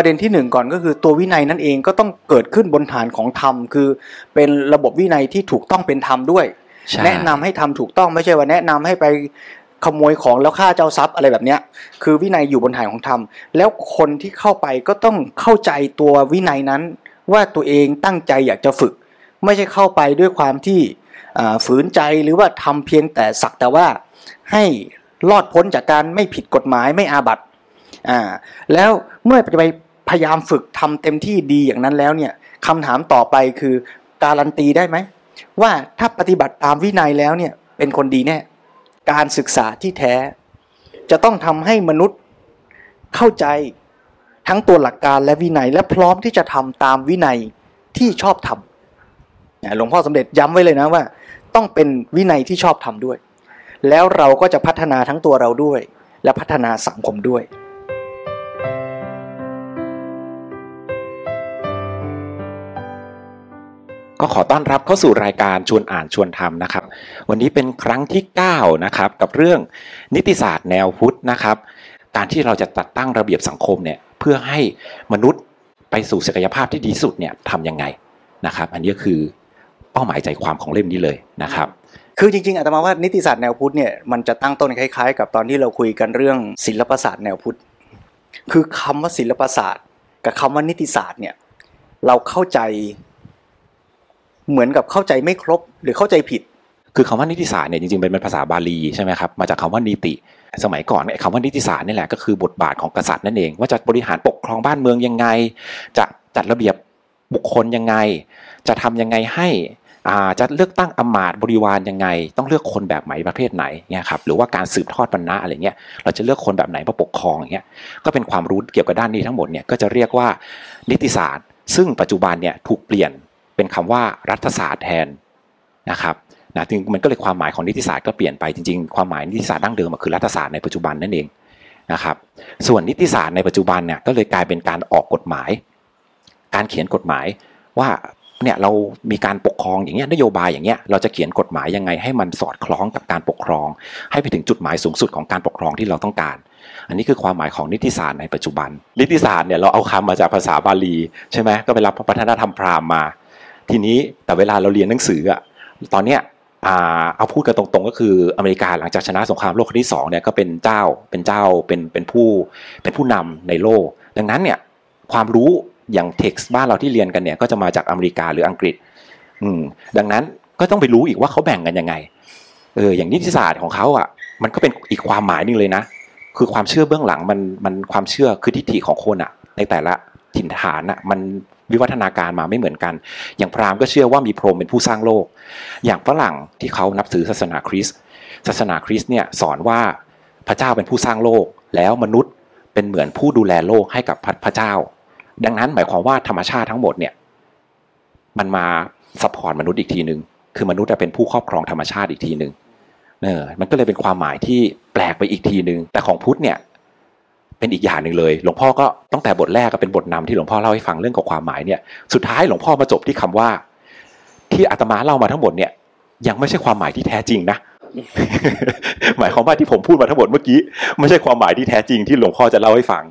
ประเด็นที่หนึ่งก่อนก็คือตัววินัยนั่นเองก็ต้องเกิดขึ้นบนฐานของธรรม คือเป็นระบบวินัยที่ถูกต้องเป็นธรรมด้วยใช่แนะนำให้ทำถูกต้องไม่ใช่ว่าแนะนำให้ไปขโมยของแล้วฆ่าเจ้าทรัพย์อะไรแบบเนี้ยคือวินัยอยู่บนฐานของธรรม แล้วคนที่เข้าไปก็ต้องเข้าใจตัววินัยนั้น ว่าตัวเองตั้งใจอยากจะฝึก ไม่ใช่เข้าไปด้วยความที่อ่าฝืนใจหรือว่าทำเพียงแต่สักแต่ว่าให้รอดพ้นจากการไม่ผิดกฎหมายไม่อาบัติอ่าแล้วเมื่อจะไป พยายามฝึกทำเต็มที่ดีอย่างนั้นแล้วเนี่ยคำถามต่อไปคือการันตีได้ไหม ว่าถ้าปฏิบัติตามวินัยแล้วเนี่ยเป็นคนดีแน่การศึกษาที่แท้ จะต้องทำให้มนุษย์เข้าใจทั้งตัวหลักการและวินัยและพร้อมที่จะทำตามวินัยที่ชอบทำหลวงพ่อสมเด็จย้ำไว้เลยนะว่า ต้องเป็นวินัยที่ชอบทำด้วย แล้วเราก็จะพัฒนาทั้งตัวเราด้วย และพัฒนาสังคมด้วย ก็ขอต้อนรับเข้าสู่รายการชวนอ่านชวนทำนะครับ วันนี้เป็นครั้งที่9นะครับกับเรื่องนิติศาสตร์แนวพุทธนะครับ การที่เราจะจัดตั้งระเบียบสังคมเนี่ยเพื่อให้มนุษย์ไปสู่ศักยภาพที่ดีสุดเนี่ยทำยังไงนะครับ อันนี้คือเป้าหมายใจความของเล่มนี้เลยนะครับ คือจริงๆอาตมาว่านิติศาสตร์แนวพุทธเนี่ยมันจะตั้งต้นคล้ายๆ กับตอนที่เราคุยกันเรื่องศิลปศาสตร์แนวพุทธคือคำว่าศิลปศาสตร์ กับคำว่านิติศาสตร์เนี่ยเราเข้าใจ เหมือนกับเข้าใจไม่ครบหรือเข้าใจผิด คือคำว่านิติศาสตร์เนี่ยจริงๆเป็นภาษาบาลีใช่ไหมครับมาจากคำว่านิติ สมัยก่อนเนี่ยคำว่านิติศาสตร์นี่แหละก็คือบทบาทของกษัตริย์นั่นเอง ว่าจะบริหารปกครองบ้านเมืองยังไง จะจัดระเบียบบุคคลยังไง จะทำยังไงให้อ่าจะเลือกตั้งอมาตย์บริวารยังไง ต้องเลือกคนแบบไหนประเภทไหนเนี่ยครับหรือว่าการสืบทอดบรรณะอะไรเงี้ยเราจะเลือกคนแบบไหนมาปกครองอย่างเงี้ยก็เป็นความรู้เกี่ยวกับด้านนี้ทั้งหมดเนี่ยก็จะเรียกว่านิติศาสตร์ ซึ่งปัจจุบันเนี่ยถูกเปลี่ยน เป็นคำว่ารัฐศาสตร์แทนนะครับนะจึงมันก็เลยความหมายของนิติศาสตร์ก็เปลี่ยนไปจริงๆ ความหมายนิติศาสตร์ดั้งเดิมคือรัฐศาสตร์ในปัจจุบันนั่นเองนะครับ ส่วนนิติศาสตร์ในปัจจุบันเนี่ยก็เลยกลายเป็นการออกกฎหมาย การเขียนกฎหมายว่าเนี่ยเรามีการปกครองอย่างเงี้ยนโยบายอย่างเงี้ยเราจะเขียนกฎหมายยังไงให้มันสอดคล้องกับการปกครอง ให้ไปถึงจุดหมายสูงสุดของการปกครองที่เราต้องการ อันนี้คือความหมายของนิติศาสตร์ในปัจจุบัน นิติศาสตร์เนี่ยเราเอาคำมาจากภาษาบาลีใช่ไหมก็ไปรับวัฒนธรรมพราหมณ์มา ทีนี้แต่เวลาเราเรียนหนังสืออะตอนเนี้ยเอาพูดกันตรงๆ ก็คืออเมริกาหลังจากชนะสงครามโลกครั้งที่สองเนี่ยก็เป็นเจ้าเป็นเจ้าเป็นเป็นผู้เป็นผู้นำในโลก ดังนั้นเนี่ยความรู้อย่างเท็กซ์บ้านเราที่เรียนกันเนี่ยก็จะมาจากอเมริกาหรืออังกฤษ อืมดังนั้นก็ต้องไปรู้อีกว่าเขาแบ่งกันยังไงเอออย่างนิติศาสตร์ของเขาอะ มันก็เป็นอีกความหมายหนึงเลยนะ คือความเชื่อเบื้องหลังมันมันความเชื่อคือทิฏฐิของคนอะ ในแต่ละถิ่นฐานอะมัน วิวัฒนาการมาไม่เหมือนกัน อย่างพราหมณ์ก็เชื่อว่ามีพรหมเป็นผู้สร้างโลก อย่างฝรั่งที่เขานับถือศาสนาคริสต์ศาสนาคริสต์เนี่ยสอนว่าพระเจ้าเป็นผู้สร้างโลก แล้วมนุษย์เป็นเหมือนผู้ดูแลโลกให้กับพระพระเจ้า ดังนั้นหมายความว่าธรรมชาติทั้งหมดเนี่ยมันมา support มนุษย์อีกทีหนึ่งคือมนุษย์อะเป็นผู้ครอบครองธรรมชาติอีกทีหนึ่งเออมันก็เลยเป็นความหมายที่แปลกไปอีกทีหนึ่งแต่ของพุทธเนี่ย เป็นอีกอย่างหนึ่งเลย หลวงพ่อก็ตั้งแต่บทแรกก็เป็นบทนำที่หลวงพ่อเล่าให้ฟังเรื่องของความหมายเนี่ย สุดท้ายหลวงพ่อมาจบที่คำว่า ที่อาตมาเล่ามาทั้งหมดเนี่ยยังไม่ใช่ความหมายที่แท้จริงนะหมายความว่าที่ผมพูดมาทั้งหมดเมื่อกี้ไม่ใช่ความหมายที่แท้จริงที่หลวงพ่อจะเล่าให้ฟัง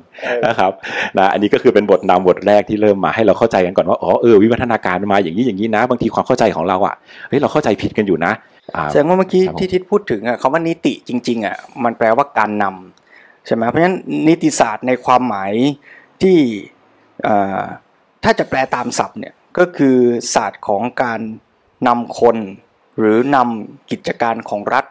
นะครับนะอันนี้ก็คือเป็นบทนำบทแรกที่เริ่มมาให้เราเข้าใจกันก่อนว่าอ๋อเออวิวัฒนาการมาอย่างนี้อย่างนี้นะ บางทีความเข้าใจของเราอะเฮ้ยเราเข้าใจผิดกันอยู่นะอ่าแสดงว่าเมื่อกี้ครับผมที่ทิศพูดถึงอะคำว่านิติจริง ๆอะมันแปลว่าการนำ ใช่ไหมเพราะฉะนั้นนิติศาสตร์ในความหมายที่เอ่อถ้าจะแปลตามศัพท์เนี่ยก็คือศาสตร์ของการนำคน หรือนำกิจการของรัฐ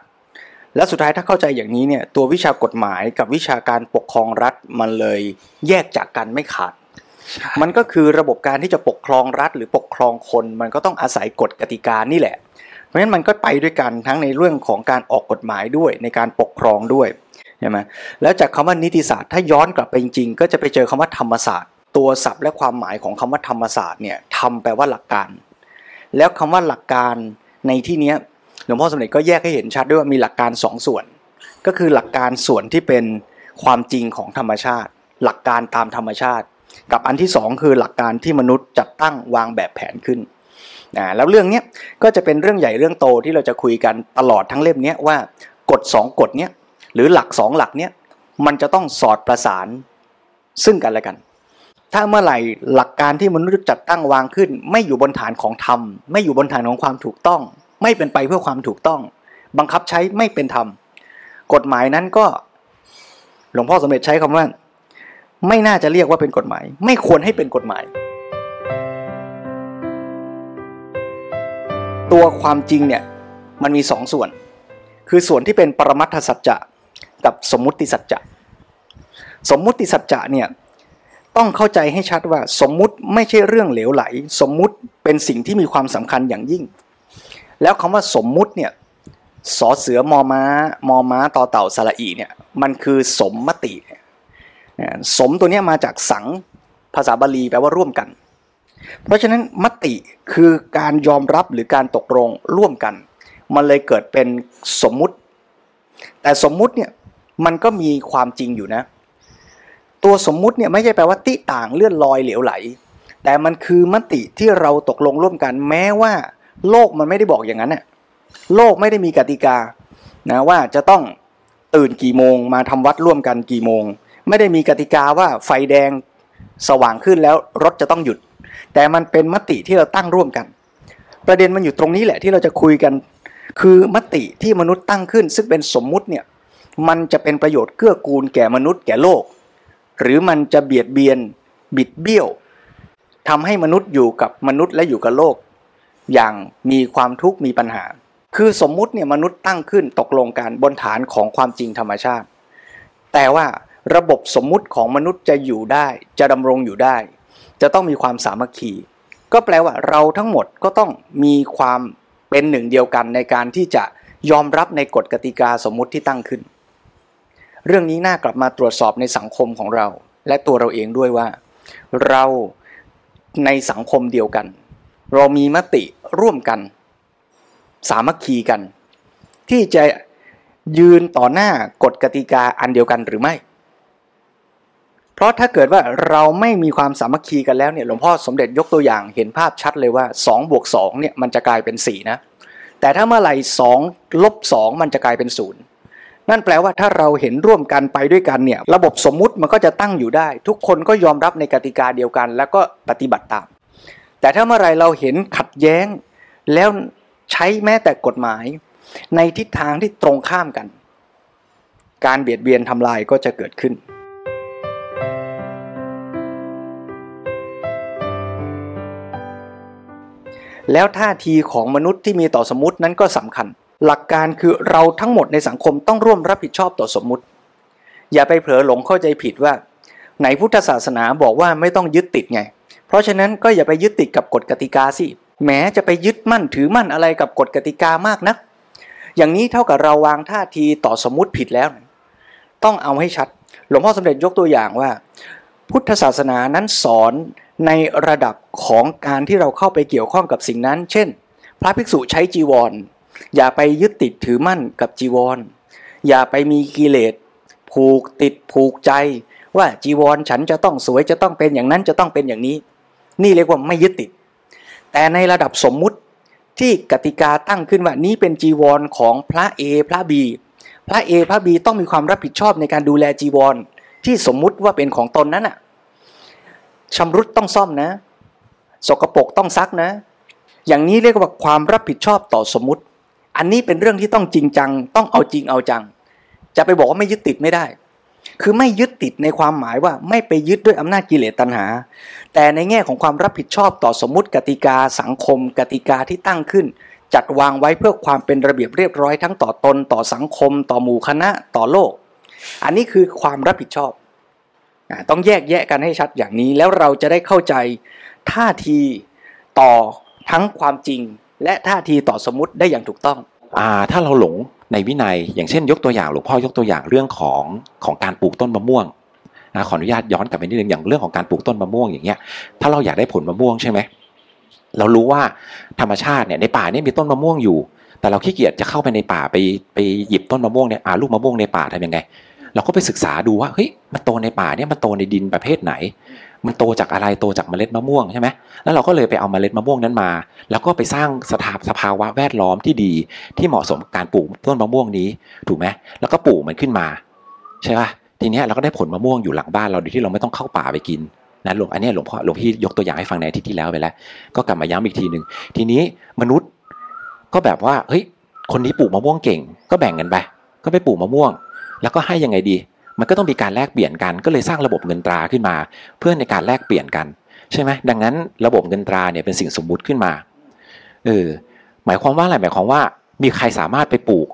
และสุดท้ายถ้าเข้าใจอย่างนี้เนี่ยตัววิชากฎหมายกับวิชาการปกครองรัฐมันเลยแยกจากกันไม่ขาด มันก็คือระบบการที่จะปกครองรัฐ หรือปกครองคน มันก็ต้องอาศัยกฎกติกานี่แหละ เพราะฉะนั้นมันก็ไปด้วยกันทั้งในเรื่องของการออกกฎหมายด้วยในการปกครองด้วย ใช่ไหมแล้วจากคำว่านิติศาสตร์ถ้าย้อนกลับไปจริงๆ ก็จะไปเจอคำว่าธรรมศาสตร์ ตัวศัพท์และความหมายของคำว่าธรรมศาสตร์เนี่ยทำแปลว่าหลักการ แล้วคำว่าหลักการในที่นี้หลวงพ่อสมเด็จก็แยกให้เห็นชัดด้วยว่ามีหลักการสองส่วน ก็คือหลักการส่วนที่เป็นความจริงของธรรมชาติ หลักการตามธรรมชาติ กับอันที่สองคือหลักการที่มนุษย์จัดตั้งวางแบบแผนขึ้นนะแล้วเรื่องนี้ก็จะเป็นเรื่องใหญ่เรื่องโตที่เราจะคุยกันตลอดทั้งเล่มนี้ว่ากฎสองกฎเนี้ย หรือหลักสองหลักเนี้ยมันจะต้องสอดประสานซึ่งกันและกัน ถ้าเมื่อไหร่หลักการที่มนุษย์จัดตั้งวางขึ้น ไม่อยู่บนฐานของธรรม ไม่อยู่บนฐานของความถูกต้อง ไม่เป็นไปเพื่อความถูกต้อง บังคับใช้ไม่เป็นธรรมกฎหมายนั้นก็หลวงพ่อสมเด็จใช้คำว่า ไม่น่าจะเรียกว่าเป็นกฎหมาย ไม่ควรให้เป็นกฎหมาย ตัวความจริงเนี่ยมันมีสองส่วน คือส่วนที่เป็นปรมัตถสัจจะ กับสมมุติสัจจะสมมุติสัจจะเนี่ยต้องเข้าใจให้ชัดว่าสมมุติไม่ใช่เรื่องเหลวไหล สมมุติเป็นสิ่งที่มีความสำคัญอย่างยิ่ง แล้วคำว่าสมมุติเนี่ยสอเสือมอม้ามอม้าต่อเต่าสระอีเนี่ยมันคือสมมติสมตัวเนี้ยมาจากสังภาษาบาลีแปลว่าร่วมกัน เพราะฉะนั้นมติคือการยอมรับหรือการตกลงร่วมกัน มันเลยเกิดเป็นสมมุติ แต่สมมุติเนี่ย มันก็มีความจริงอยู่นะ ตัวสมมุติเนี่ยไม่ใช่แปลว่าติต่างเลื่อนลอยเหลวไหล แต่มันคือมติที่เราตกลงร่วมกัน แม้ว่า โลกมันไม่ได้บอกอย่างนั้นน่ะโลกไม่ได้มีกติกานะว่าจะต้องตื่นกี่โมง มาทำวัดร่วมกันกี่โมง ไม่ได้มีกติกาว่าไฟแดงสว่างขึ้นแล้วรถจะต้องหยุด แต่มันเป็นมติที่เราตั้งร่วมกัน ประเด็นมันอยู่ตรงนี้แหละที่เราจะคุยกัน คือมติที่มนุษย์ตั้งขึ้น ซึ่งเป็นสมมุติเนี่ย มันจะเป็นประโยชน์เกื้อกูลแก่มนุษย์แก่โลก หรือมันจะเบียดเบียน บิดเบี้ยวทำให้มนุษย์อยู่กับมนุษย์และอยู่กับโลก อย่างมีความทุกข์มีปัญหา คือสมมุติเนี่ยมนุษย์ตั้งขึ้นตกลงกันบนฐานของความจริงธรรมชาติ แต่ว่าระบบสมมุติของมนุษย์จะอยู่ได้ จะดำรงอยู่ได้ จะต้องมีความสามัคคีก็แปลว่าเราทั้งหมดก็ต้องมีความเป็นหนึ่งเดียวกันในการที่จะยอมรับในกฎกติกาสมมุติที่ตั้งขึ้น เรื่องนี้น่ากลับมาตรวจสอบในสังคมของเรา และตัวเราเองด้วยว่า เราในสังคมเดียวกัน เรามีมติร่วมกัน สามัคคีกัน ที่จะยืนต่อหน้ากฎกติกาอันเดียวกันหรือไม่ เพราะถ้าเกิดว่าเราไม่มีความสามัคคีกันแล้วเนี่ยหลวงพ่อสมเด็จยกตัวอย่างเห็นภาพชัดเลยว่า2บวก2เนี่ยมันจะกลายเป็น4นะแต่ถ้าเมื่อไหร่สองลบสองมันจะกลายเป็นศู นั่นแปลว่าถ้าเราเห็นร่วมกันไปด้วยกันเนี่ยระบบสมมุติมันก็จะตั้งอยู่ได้ ทุกคนก็ยอมรับในกติกาเดียวกัน แล้วก็ปฏิบัติตาม แต่ถ้าเมื่อไรเราเห็นขัดแย้ง แล้วใช้แม้แต่กฎหมาย ในทิศทางที่ตรงข้ามกัน การเบียดเบียนทำลายก็จะเกิดขึ้นแล้วท่าทีของมนุษย์ที่มีต่อสมมตินั้นก็สำคัญ หลักการคือเราทั้งหมดในสังคมต้องร่วมรับผิดชอบต่อสมมุติ อย่าไปเผลอหลงเข้าใจผิดว่า ไหนพุทธศาสนาบอกว่าไม่ต้องยึดติดไง เพราะฉะนั้นก็อย่าไปยึดติดกับกฎกติกาสิแม้จะไปยึดมั่นถือมั่นอะไรกับกฎกติกามากนัก อย่างนี้เท่ากับเราวางท่าทีต่อสมมุติผิดแล้ว ต้องเอาให้ชัด หลวงพ่อสมเด็จยกตัวอย่างว่า พุทธศาสนานั้นสอนในระดับของการที่เราเข้าไปเกี่ยวข้องกับสิ่งนั้น เช่น พระภิกษุใช้จีวร อย่าไปยึดติดถือมั่นกับจีวร อย่าไปมีกิเลสผูกติดผูกใจ ว่าจีวรฉันจะต้องสวยจะต้องเป็นอย่างนั้นจะต้องเป็นอย่างนี้ นี่เรียกว่าไม่ยึดติด แต่ในระดับสมมุติที่กติกาตั้งขึ้นว่านี้เป็นจีวรของพระเอพระบีพระเอพระบีต้องมีความรับผิดชอบในการดูแลจีวร ที่สมมุติว่าเป็นของตนนั้นอะชำรุดต้องซ่อมนะ สกรปรกต้องซักนะ อย่างนี้เรียกว่าความรับผิดชอบต่อสมมุติ อันนี้เป็นเรื่องที่ต้องจริงจัง ต้องเอาจริงเอาจัง จะไปบอกว่าไม่ยึดติดไม่ได้ คือไม่ยึดติดในความหมายว่าไม่ไปยึดด้วยอำนาจกิเลสตัณหา แต่ในแง่ของความรับผิดชอบต่อสมมติกติกาสังคม กติกาที่ตั้งขึ้น จัดวางไว้เพื่อความเป็นระเบียบเรียบร้อยทั้งต่อตน ต่อสังคม ต่อหมู่คณะต่อโลก อันนี้คือความรับผิดชอบต้องแยกแยะกันให้ชัดอย่างนี้แล้วเราจะได้เข้าใจท่าทีต่อทั้งความจริง และท่าทีต่อสมมติได้อย่างถูกต้องอ่าถ้าเราหลงในวินัย อย่างเช่น ยกตัวอย่างหลวงพ่อยกตัวอย่างเรื่องของของการปลูกต้นมะม่วงนะขออนุญาตย้อนกลับไปนิดนึงอย่างเรื่องของการปลูกต้นมะม่วงอย่างเงี้ยถ้าเราอยากได้ผลมะม่วงใช่ไหมเรารู้ว่าธรรมชาติเนี่ยในป่าเนี่ยมีต้นมะม่วงอยู่ แต่เราขี้เกียจจะเข้าไปในป่าไปไปหยิบต้นมะม่วงเนี่ยอาลูกมะม่วงในป่าทำยังไง เราก็ไปศึกษาดูว่าเฮ้ยมันโตในป่าเนี่ยมันโตในดินประเภทไหน มันโตจากอะไรโตจากเมล็ดมะม่วงใช่ไหมแล้วเราก็เลยไปเอาเมล็ดมะม่วงนั้นมา แล้วก็ไปสร้างสถาสภาวะแวดล้อมที่ดี ที่เหมาะสมการปลูกต้นมะม่วงนี้ถูกไหมแล้วก็ปลูกมันขึ้นมาใช่ป่ะทีนี้เราก็ได้ผลมะม่วงอยู่หลังบ้านเราโดยที่เราไม่ต้องเข้าป่าไปกินนะหลวงอันนี้หลวงพ่อหลวงพี่ยกตัวอย่างให้ฟังในอาทิตย์ที่แล้วไปแล้ว ก็กลับมาย้ำอีกทีหนึ่งทีนี้มนุษย์ก็แบบว่าเฮ้ยคนนี้ปลูกมะม่วงเก่ง ก็แบ่งกันไปก็ไปปลูกมะม่วง แล้วก็ให้ยังไงดี มันก็ต้องมีการแลกเปลี่ยนกันก็เลยสร้างระบบเงินตราขึ้นมา เพื่อในการแลกเปลี่ยนกันใช่ไหมดังนั้นระบบเงินตราเนี่ยเป็นสิ่งสมมุติขึ้นมาเออหมายความว่าอะไรหมายความว่า มีใครสามารถไปปลูก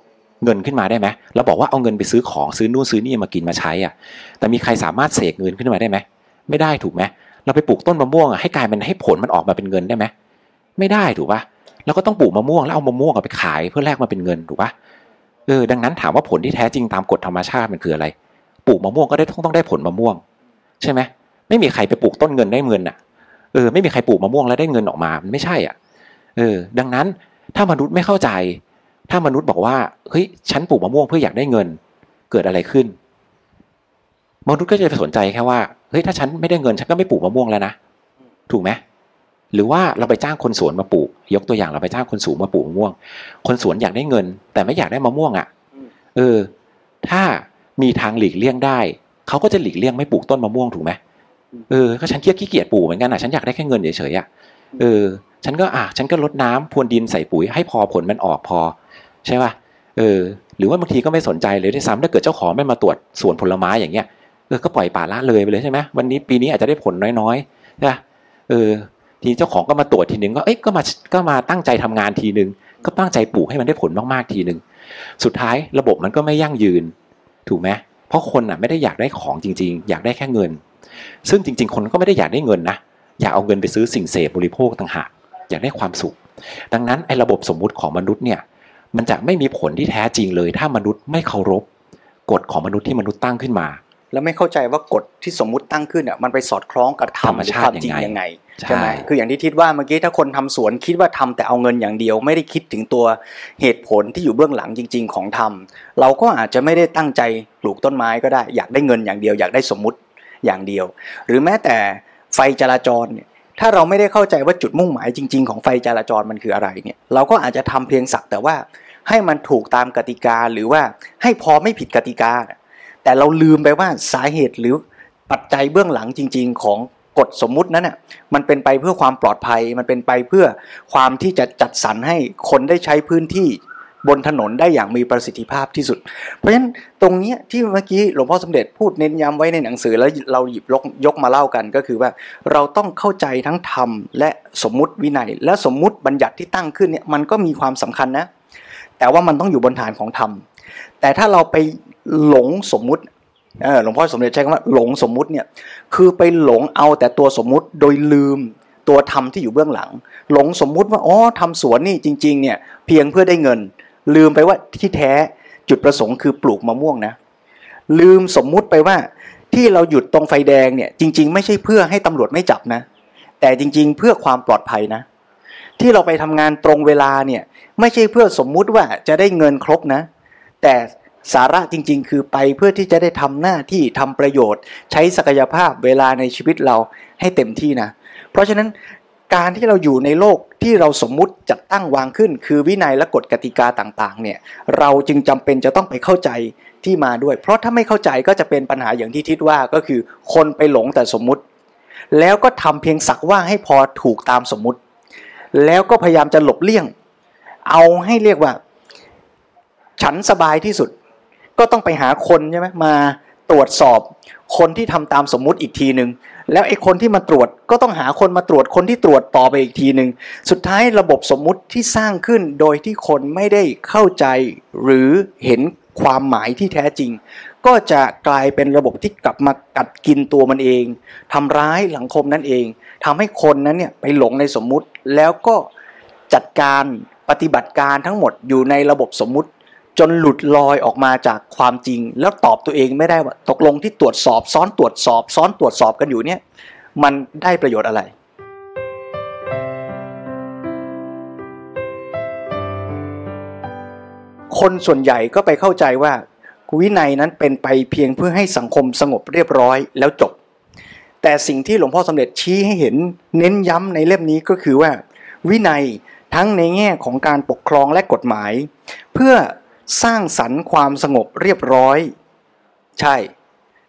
เงินขึ้นมาได้ไหมเราบอกว่าเอาเงินไปซื้อของซื้อนู่นซื้อนี่มากินมาใช้อะ แต่มีใครสามารถเสกเงินขึ้นมาได้ไหมไม่ได้ถูกไหมเราไปปลูกต้นมะม่วงอะให้กลายเป็นให้ผลมันออกมาเป็นเงินได้ไหมไม่ได้ถูกปะเราก็ต้องปลูกมะม่วงแล้วเอามะม่วงไปขายเพื่อแลกมาเป็นเงินถูกปะเออดังนั้นถามว่าผลที่แท้จริงตามกฎธรรมชาติมันคืออะไร ปลูกมะม่วงก็ได้ต้องต้องได้ผลมะม่วง ใช่ไหมไม่มีใครไปปลูกต้นเงินได้เงินอะเออไม่มีใครปลูกมะม่วงแล้วได้เงินออกมามันไม่ใช่อะเออ ดังนั้นถ้ามนุษย์ไม่เข้าใจ ถ้ามนุษย์บอกว่าเฮ้ยฉันปลูกมะม่วงเพื่ออยากได้เงิน เกิดอะไรขึ้น มนุษย์ก็จะไปสนใจแค่ว่าเฮ้ยถ้าฉันไม่ได้เงินฉันก็ไม่ปลูกมะม่วงแล้วนะถูกไหมหรือว่าเราไปจ้างคนสวนมาปลูก ยกตัวอย่างเราไปจ้างคนสวนมาปลูกมะม่วง คนสวนอยากได้เงิน แต่ไม่อยากได้มะม่วงอะ เออ ถ้า มีทางหลีกเลี่ยงได้เขาก็จะหลีกเลี่ยงไม่ปลูกต้นมะม่วงถูกไหมเออก็ฉันเกียจขี้เกียจปลูกเหมือนกันอะฉันอยากได้แค่เงินเฉยๆอะเออ ฉันก็อะฉันก็ลดน้ำพรวนดินใส่ปุ๋ยให้พอผลมันออกพอ ใช่ป่ะเออ หรือว่าบางทีก็ไม่สนใจเลยด้วยซ้ำถ้าเกิดเจ้าของไม่มาตรวจสวนผลไม้อย่างเงี้ยเออก็ปล่อยป่าละเลยไปเลยใช่ไหมวันนี้ปีนี้อาจจะได้ผลน้อยๆนะเออ ทีเจ้าของก็มาตรวจทีหนึ่งก็เอ๊ะก็มาก็มาตั้งใจทำงานทีหนึ่งก็ตั้งใจปลูกให้มันได้ผลมากๆทีหนึ่งสุดท้ายระบบมันก็ไม่ยั่งยืน ถูกไหมเพราะคนอะไม่ได้อยากได้ของจริง ๆ อยากได้แค่เงิน ซึ่งจริง ๆ คนก็ไม่ได้อยากได้เงินนะอยากเอาเงินไปซื้อสิ่งเสพบริโภคต่างหากอยากได้ความสุข ดังนั้นไอ้ระบบสมมุติของมนุษย์เนี่ยมันจะไม่มีผลที่แท้จริงเลย ถ้ามนุษย์ไม่เคารพกฎของมนุษย์ที่มนุษย์ตั้งขึ้นมา แล้วไม่เข้าใจว่ากฎที่สมมุติตั้งขึ้นเนี่ยมันไปสอดคล้องกับธรรมชาติจริงยังไง ใช่ไหมคืออย่างที่ทิดว่าเมื่อกี้ถ้าคนทำสวนคิดว่าทำแต่เอาเงินอย่างเดียว ไม่ได้คิดถึงตัวเหตุผลที่อยู่เบื้องหลังจริง ๆ ของทำเราก็อาจจะไม่ได้ตั้งใจปลูกต้นไม้ก็ได้ อยากได้เงินอย่างเดียว อยากได้สมมุติอย่างเดียว หรือแม้แต่ไฟจราจรเนี่ยถ้าเราไม่ได้เข้าใจว่าจุดมุ่งหมายจริง ๆ ของไฟจราจรมันคืออะไรเนี่ยเราก็อาจจะทำเพียงสักแต่ว่าให้มันถูกตามกติกาหรือว่าให้พอไม่ผิดกติกาแต่เราลืมไปว่าสาเหตุหรือปัจจัยเบื้องหลังจริง ๆ ของ กฎสมมุตินั้นน่ะมันเป็นไปเพื่อความปลอดภัย มันเป็นไปเพื่อความที่จะจัดสรรให้คนได้ใช้พื้นที่บนถนนได้อย่างมีประสิทธิภาพที่สุด เพราะฉะนั้นตรงนี้ที่เมื่อกี้หลวงพ่อสมเด็จพูดเน้นย้ำไว้ในหนังสือแล้วเราหยิบยกยกมาเล่ากันก็คือว่าเราต้องเข้าใจทั้งธรรมและสมมุติวินัย และสมมุติบัญญัติที่ตั้งขึ้นเนี่ยมันก็มีความสำคัญนะ แต่ว่ามันต้องอยู่บนฐานของธรรมแต่ถ้าเราไปหลงสมมุติ หลวงพ่อสมเด็จใช้คำว่าหลงสมมุติเนี่ยคือไปหลงเอาแต่ตัวสมมุติโดยลืมตัวธรรมที่อยู่เบื้องหลัง หลงสมมุติว่าอ๋อทำสวนนี่จริง ๆ เนี่ยเพียงเพื่อได้เงิน ลืมไปว่าที่แท้จุดประสงค์คือปลูกมะม่วงนะ ลืมสมมุติไปว่าที่เราหยุดตรงไฟแดงเนี่ยจริง ๆ ไม่ใช่เพื่อให้ตำรวจไม่จับนะ แต่จริง ๆ เพื่อความปลอดภัยนะ ที่เราไปทำงานตรงเวลาเนี่ยไม่ใช่เพื่อสมมุติว่าจะได้เงินครบนะ แต่ สาระจริง ๆ คือไปเพื่อที่จะได้ทำหน้าที่ทำประโยชน์ ใช้ศักยภาพเวลาในชีวิตเราให้เต็มที่นะ เพราะฉะนั้นการที่เราอยู่ในโลกที่เราสมมุติจัดตั้งวางขึ้น คือวินัยและกฎกติกาต่างๆเนี่ยเราจึงจำเป็นจะต้องไปเข้าใจที่มาด้วย เพราะถ้าไม่เข้าใจก็จะเป็นปัญหาอย่างที่ทิศว่าก็คือคนไปหลงแต่สมมุติ แล้วก็ทำเพียงสักว่าให้พอถูกตามสมมุติ แล้วก็พยายามจะหลบเลี่ยง เอาให้เรียกว่า ฉันสบายที่สุด ก็ต้องไปหาคนใช่ไหมมาตรวจสอบคนที่ทำตามสมมุติอีกทีหนึ่งแล้วไอ้คนที่มาตรวจก็ต้องหาคนมาตรวจคนที่ตรวจต่อไปอีกทีหนึ่งสุดท้ายระบบสมมุติที่สร้างขึ้นโดยที่คนไม่ได้เข้าใจ หรือเห็นความหมายที่แท้จริง ก็จะกลายเป็นระบบที่กลับมากัดกินตัวมันเองทำร้ายหลังคมนั่นเองทำให้คนนั้นเนี่ยไปหลงในสมมุติแล้วก็จัดการปฏิบัติการทั้งหมดอยู่ในระบบสมมุติ จนหลุดลอยออกมาจากความจริง แล้วตอบตัวเองไม่ได้ว่าตกลงที่ตรวจสอบซ้อนตรวจสอบ ซ้อนตรวจสอบกันอยู่เนี่ย มันได้ประโยชน์อะไร คนส่วนใหญ่ก็ไปเข้าใจว่าวินัยนั้นเป็นไปเพียงเพื่อให้สังคมสงบเรียบร้อยแล้วจบ แต่สิ่งที่หลวงพ่อสมเด็จชี้ให้เห็นเน้นย้ำในเล่มนี้ก็คือว่า วินัยทั้งในแง่ของการปกครองและกฎหมาย เพื่อ สร้างสรรค์ความสงบเรียบร้อย ใช่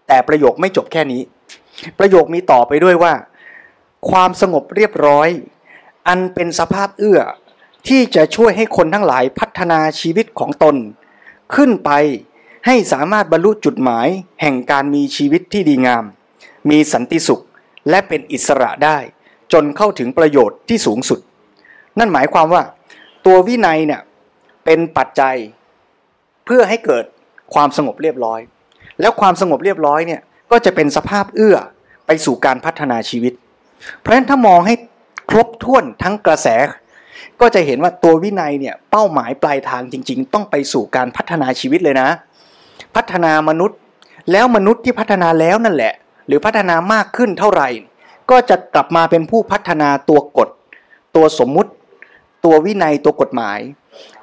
แต่ประโยคไม่จบแค่นี้ ประโยคมีต่อไปด้วยว่า ความสงบเรียบร้อย อันเป็นสภาพเอื้อ ที่จะช่วยให้คนทั้งหลายพัฒนาชีวิตของตน ขึ้นไปให้สามารถบรรลุจุดหมายแห่งการมีชีวิตที่ดีงาม มีสันติสุขและเป็นอิสระได้ จนเข้าถึงประโยชน์ที่สูงสุด นั่นหมายความว่า ตัววินัยเนี่ยเป็นปัจจัย เพื่อให้เกิดความสงบเรียบร้อย แล้วความสงบเรียบร้อยเนี่ยก็จะเป็นสภาพเอื้อไปสู่การพัฒนาชีวิต เพราะฉะนั้นถ้ามองให้ครบถ้วนทั้งกระแส ก็จะเห็นว่าตัววินัยเนี่ยเป้าหมายปลายทางจริง ๆ ต้องไปสู่การพัฒนาชีวิตเลยนะ พัฒนามนุษย์ แล้วมนุษย์ที่พัฒนาแล้วนั่นแหละ หรือพัฒนามากขึ้นเท่าไหร่ ก็จะกลับมาเป็นผู้พัฒนาตัวกฎ ตัวสมมุติ ตัววินัยตัวกฎหมาย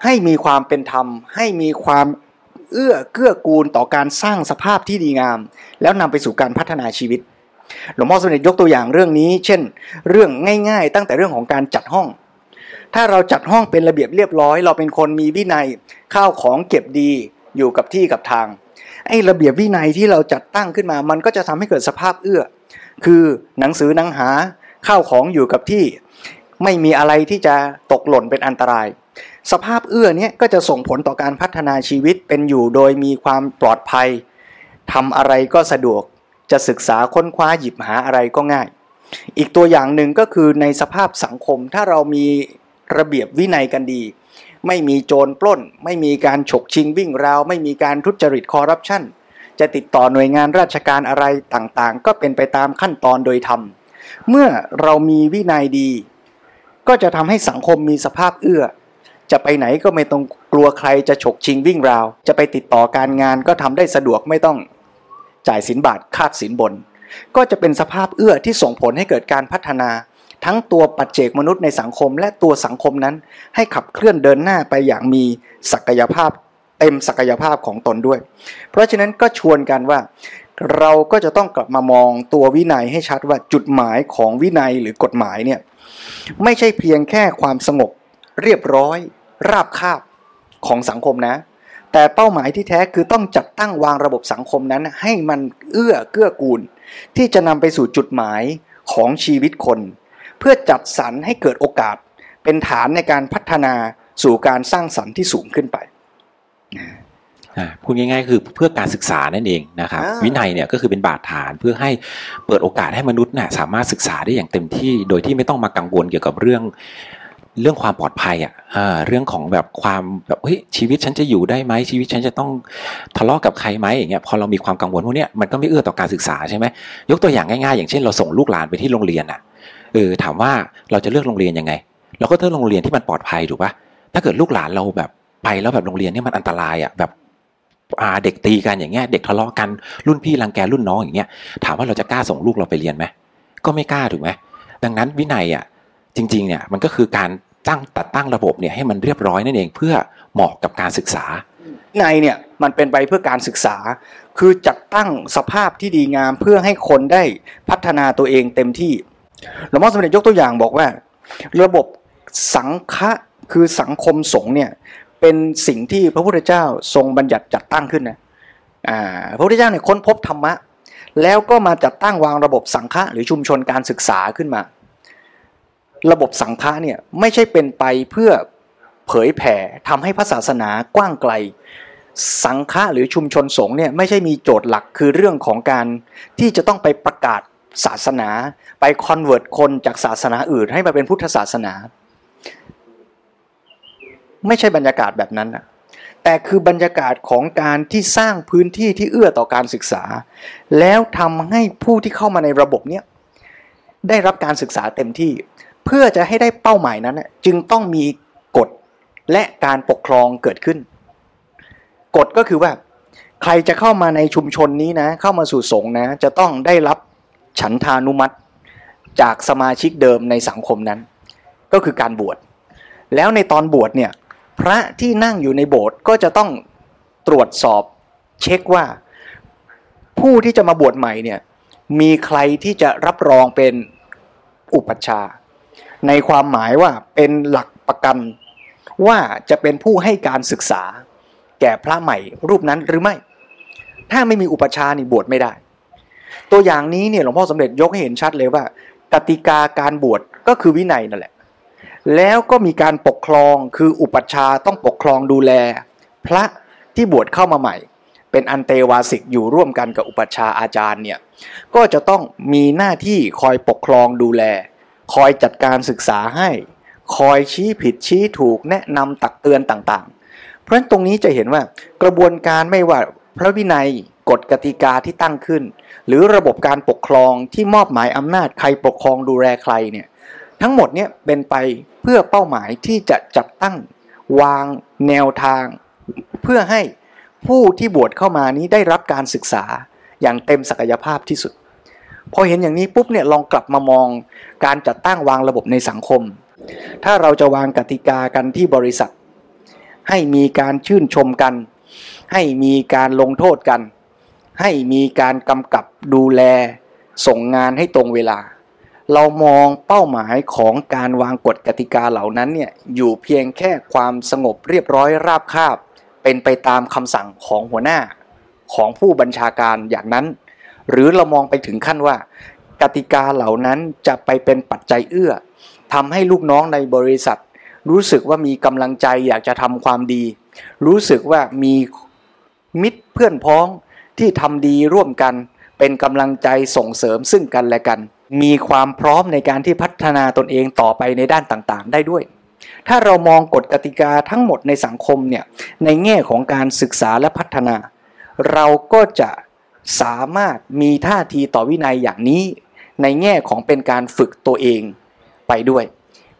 ให้มีความเป็นธรรม ให้มีความเอื้อเกื้อกูลต่อการสร้างสภาพที่ดีงาม แล้วนำไปสู่การพัฒนาชีวิต หลวงพ่อสมเด็จยกตัวอย่างเรื่องนี้ เช่น เรื่องง่ายๆ ตั้งแต่เรื่องของการจัดห้อง ถ้าเราจัดห้องเป็นระเบียบเรียบร้อย เราเป็นคนมีวินัยข้าวของเก็บดีอยู่กับที่กับทางไอ้ระเบียบวินัยที่เราจัดตั้งขึ้นมา มันก็จะทำให้เกิดสภาพเอื้อ คือหนังสือหนังหาข้าวของอยู่กับที่ ไม่มีอะไรที่จะตกหล่นเป็นอันตราย สภาพเอื้อเนี้ยก็จะส่งผลต่อการพัฒนาชีวิตเป็นอยู่โดยมีความปลอดภัยทำอะไรก็สะดวกจะศึกษาค้นคว้าหยิบหาอะไรก็ง่าย อีกตัวอย่างหนึ่งก็คือในสภาพสังคมถ้าเรามีระเบียบวินัยกันดี ไม่มีโจรปล้น ไม่มีการฉกชิงวิ่งราว ไม่มีการทุจริตคอร์รัปชันจะติดต่อหน่วยงานราชการอะไรต่างๆ ก็เป็นไปตามขั้นตอนโดยธรรม เมื่อเรามีวินัยดี ก็จะทำให้สังคมมีสภาพเอื้อ จะไปไหนก็ไม่ต้องกลัวใครจะฉกชิงวิ่งราว จะไปติดต่อการงานก็ทำได้สะดวกไม่ต้อง จ่ายสินบาทคาดสินบน ก็จะเป็นสภาพเอื้อที่ส่งผลให้เกิดการพัฒนา ทั้งตัวปัจเจกมนุษย์ในสังคม และตัวสังคมนั้น ให้ขับเคลื่อนเดินหน้าไปอย่างมีศักยภาพเต็มศักยภาพของตนด้วย เพราะฉะนั้นก็ชวนกันว่า เราก็จะต้องกลับมามองตัววินัยให้ชัดว่าจุดหมายของวินัยหรือกฎหมายเนี่ยไม่ใช่เพียงแค่ความสงบ เรียบร้อย ราบคาบของสังคมนะ แต่เป้าหมายที่แท้คือต้องจัดตั้งวางระบบสังคมนั้น ให้มันเอื้อเกื้อกูล ที่จะนำไปสู่จุดหมายของชีวิตคน เพื่อจัดสรรให้เกิดโอกาส เป็นฐานในการพัฒนาสู่การสร้างสรรค์ที่สูงขึ้นไป พูดง่ายๆ คือเพื่อการศึกษานั่นเองนะครับอ่าวินัยเนี่ยก็คือเป็นบาดฐานเพื่อให้เปิดโอกาสให้มนุษย์น่ะสามารถศึกษาได้อย่างเต็มที่ โดยที่ไม่ต้องมากังวลเกี่ยวกับเรื่องเรื่องความปลอดภัยอะอ่าเรื่องของแบบความแบบเฮ้ยชีวิตฉันจะอยู่ได้ไหมชีวิตฉันจะต้องทะเลาะกับใครไหมอย่างเงี้ยพอเรามีความกังวลพวกเนี้ยมันก็ไม่เอื้อต่อการศึกษาใช่ไหมยกตัวอย่างง่ายๆ อย่างเช่นเราส่งลูกหลานไปที่โรงเรียนอะเออถามว่าเราจะเลือกโรงเรียนยังไง เราก็เลือกโรงเรียนที่มันปลอดภัยถูกปะถ้าเกิดลูกหลานเราแบบไปแล้วแบบโรงเรียนเนี่ยมันอันตรายอะแบบอ่า เด็กตีกันอย่างเงี้ยเด็กทะเลาะกันรุ่นพี่รังแกรุ่นน้องอย่างเงี้ยถามว่าเราจะกล้าส่งลูกเราไปเรียนไหมก็ไม่กล้าถูกไหมดังนั้นวินัยอะจริงๆเนี่ยมันก็คือการตั้งตัดตั้งระบบเนี่ยให้มันเรียบร้อยนั่นเองเพื่อเหมาะกับการศึกษาวินัยเนี่ยมันเป็นไปเพื่อการศึกษา คือจัดตั้งสภาพที่ดีงามเพื่อให้คนได้พัฒนาตัวเองเต็มที่หลวงพ่อสมเด็จยกตัวอย่างบอกว่า ระบบสังฆะคือสังคมสงฆ์เนี่ย เป็นสิ่งที่พระพุทธเจ้าทรงบัญญัติจัดตั้งขึ้นนะพระพุทธเจ้าเนี่ยค้นพบธรรมะ แล้วก็มาจัดตั้งวางระบบสังฆะหรือชุมชนการศึกษาขึ้นมา ระบบสังฆะเนี่ยไม่ใช่เป็นไปเพื่อเผยแผ่ทำให้พระศาสนากว้างไกล สังฆะหรือชุมชนสงฆ์เนี่ยไม่ใช่มีโจทย์หลักคือเรื่องของการที่จะต้องไปประกาศศาสนา ไปคอนเวิร์ตคนจากศาสนาอื่นให้มาเป็นพุทธศาสนา ไม่ใช่บรรยากาศแบบนั้นนะแต่คือบรรยากาศของการที่สร้างพื้นที่ที่เอื้อต่อการศึกษา แล้วทำให้ผู้ที่เข้ามาในระบบเนี้ยได้รับการศึกษาเต็มที่ เพื่อจะให้ได้เป้าหมายนั้นน่ะจึงต้องมีกฎและการปกครองเกิดขึ้น กฎก็คือว่า ใครจะเข้ามาในชุมชนนี้นะ เข้ามาสู่สงฆ์นะ จะต้องได้รับฉันทานุมัติจากสมาชิกเดิมในสังคมนั้น ก็คือการบวชแล้วในตอนบวชเนี่ย พระที่นั่งอยู่ในโบสถ์ก็จะต้องตรวจสอบเช็คว่า ผู้ที่จะมาบวชใหม่เนี่ยมีใครที่จะรับรองเป็นอุปัชฌาย์ในความหมายว่าเป็นหลักประกันว่าจะเป็นผู้ให้การศึกษา แก่พระใหม่รูปนั้นหรือไม่ ถ้าไม่มีอุปชฌาย์นี่บวชไม่ได้ ตัวอย่างนี้เนี่ยหลวงพ่อสมเด็จยกให้เห็นชัดเลยว่า กติกาการบวชก็คือวินัยนั่นแหละ แล้วก็มีการปกครองคืออุปัชฌาย์ต้องปกครองดูแล พระที่บวชเข้ามาใหม่ เป็นอันเตวาสิกอยู่ร่วมกันกับอุปัชฌาย์อาจารย์เนี่ยก็จะต้องมีหน้าที่คอยปกครองดูแล คอยจัดการศึกษาให้ คอยชี้ผิดชี้ถูกแนะนำตักเตือนต่างๆ เพราะฉะนั้นตรงนี้จะเห็นว่ากระบวนการไม่ว่าพระวินัยกฎกติกาที่ตั้งขึ้น หรือระบบการปกครองที่มอบหมายอำนาจใครปกครองดูแลใครเนี่ย ทั้งหมดเนี่ยเป็นไปเพื่อเป้าหมายที่จะจัดตั้งวางแนวทาง เพื่อให้ผู้ที่บวชเข้ามานี้ได้รับการศึกษาอย่างเต็มศักยภาพที่สุด พอเห็นอย่างนี้ปุ๊บเนี่ยลองกลับมามองการจัดตั้งวางระบบในสังคม ถ้าเราจะวางกติกากันที่บริษัท ให้มีการชื่นชมกัน ให้มีการลงโทษกัน ให้มีการกำกับดูแล ส่งงานให้ตรงเวลา เรามองเป้าหมายของการวางกฎกติกาเหล่านั้นเนี่ยอยู่เพียงแค่ความสงบเรียบร้อยราบคาบ เป็นไปตามคำสั่งของหัวหน้าของผู้บัญชาการอย่างนั้น หรือเรามองไปถึงขั้นว่า กติกาเหล่านั้นจะไปเป็นปัจจัยเอื้อทำให้ลูกน้องในบริษัท รู้สึกว่ามีกำลังใจอยากจะทำความดี รู้สึกว่ามีมิตรเพื่อนพ้องที่ทำดีร่วมกัน เป็นกำลังใจส่งเสริมซึ่งกันและกัน มีความพร้อมในการที่พัฒนาตนเองต่อไปในด้านต่างๆ ได้ด้วย ถ้าเรามองกฎกติกาทั้งหมดในสังคมเนี่ยในแง่ของการศึกษาและพัฒนา เราก็จะสามารถมีท่าทีต่อวินัยอย่างนี้ ในแง่ของเป็นการฝึกตัวเองไปด้วย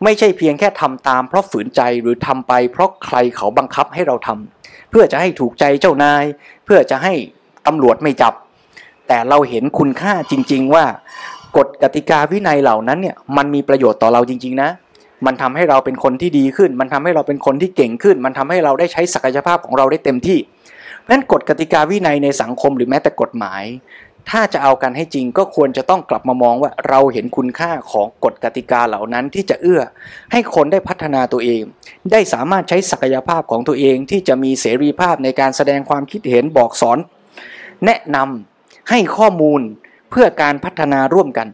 ไม่ใช่เพียงแค่ทำตามเพราะฝืนใจหรือทำไปเพราะใครเขาบังคับให้เราทำเพื่อจะให้ถูกใจเจ้านาย เพื่อจะให้ตำรวจไม่จับ แต่เราเห็นคุณค่าจริง ๆ ว่า กฎกติกาวินัยเหล่านั้นเนี่ยมันมีประโยชน์ต่อเราจริง ๆ นะ มันทำให้เราเป็นคนที่ดีขึ้น มันทำให้เราเป็นคนที่เก่งขึ้น มันทำให้เราได้ใช้ศักยภาพของเราได้เต็มที่ เพราะฉะนั้นกฎกติกาวินัยในสังคมหรือแม้แต่กฎหมาย ถ้าจะเอากันให้จริงก็ควรจะต้องกลับมามองว่าเราเห็นคุณค่าของกฎกติกาเหล่านั้นที่จะเอื้อ ให้คนได้พัฒนาตัวเอง ได้สามารถใช้ศักยภาพของตัวเองที่จะมีเสรีภาพในการแสดงความคิดเห็นบอกสอน แนะนำให้ข้อมูล พื่อการพัฒนาร่วมกัน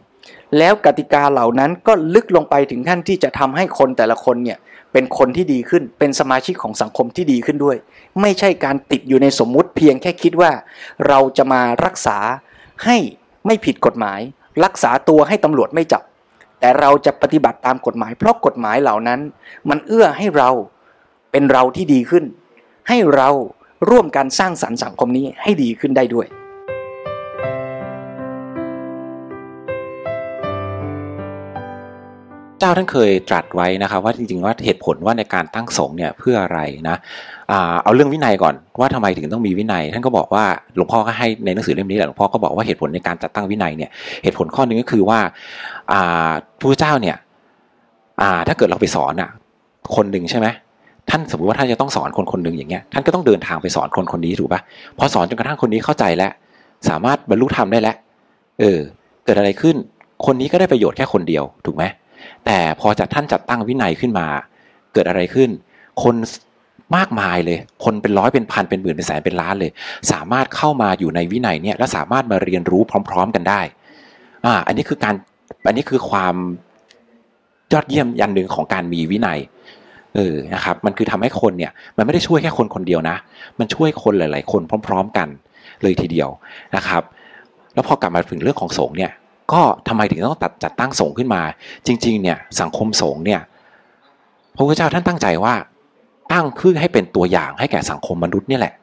แล้วกติกาเหล่านั้นก็ลึกลงไปถึงขั้นที่จะทำให้คนแต่ละคนเนี่ยเป็นคนที่ดีขึ้นเป็นสมาชิกของสังคมที่ดีขึ้นด้วย ไม่ใช่การติดอยู่ในสมมุติเพียงแค่คิดว่า เราจะมารักษาให้ไม่ผิดกฎหมาย รักษาตัวให้ตำรวจไม่จับ แต่เราจะปฏิบัติตามกฎหมาย เพราะกฎหมายเหล่านั้น มันเอื้อให้เราเป็นเราที่ดีขึ้น ให้เราร่วมกันสร้างสรรค์สังคมนี้ให้ดีขึ้นได้ด้วย เจ้าท่านเคยตรัสไว้นะครับว่าจริงๆว่าเหตุผลว่าในการตั้งสงฆ์เนี่ยเพื่ออะไรนะเอาเรื่องวินัยก่อนว่าทำไมถึงต้องมีวินัย ท่านก็บอกว่าหลวงพ่อก็ให้ในหนังสือเล่มนี้แหละหลวงพ่อก็บอกว่าเหตุผลในการจัดตั้งวินัยเนี่ยเหตุผลข้อหนึ่งก็คือว่าอ่าพระเจ้าเนี่ยถ้าเกิดเราไปสอนอะคนหนึ่งใช่ไหมท่านสมมติว่าท่านจะต้องสอนคนคนหนึ่งอย่างเงี้ยท่านก็ต้องเดินทางไปสอนคนคนนี้ถูกป่ะพอสอนจนกระทั่งคนนี้เข้าใจแล้ว สามารถบรรลุธรรมได้แล้วเออ เกิดอะไรขึ้น คนนี้ก็ได้ประโยชน์แค่คนเดียวถูกไหม แต่พอจัดท่านจัดตั้งวินัยขึ้นมา เกิดอะไรขึ้น คนมากมายเลย คนเป็นร้อยเป็นพันเป็นหมื่นเป็นแสนเป็นล้านเลย สามารถเข้ามาอยู่ในวินัยเนี่ยและสามารถมาเรียนรู้พร้อม ๆ กันได้อ่าอันนี้คือการอันนี้คือความยอดเยี่ยมยันหนึ่งของการมีวินัยเออนะครับ มันคือทำให้คนเนี่ย มันไม่ได้ช่วยแค่คนคนเดียวนะ มันช่วยคนหลาย ๆ คนพร้อม ๆ กันเลยทีเดียวนะครับ แล้วพอกลับมาถึงเรื่องของสงเนี่ย ก็ทำไมถึงต้องตัดจัดตั้งสงฆ์ขึ้นมา จริงๆเนี่ยสังคมสงฆ์เนี่ยพระพุทธเจ้าท่านตั้งใจว่าตั้งขึ้นให้เป็นตัวอย่างให้แก่สังคมมนุษย์นี่แหละ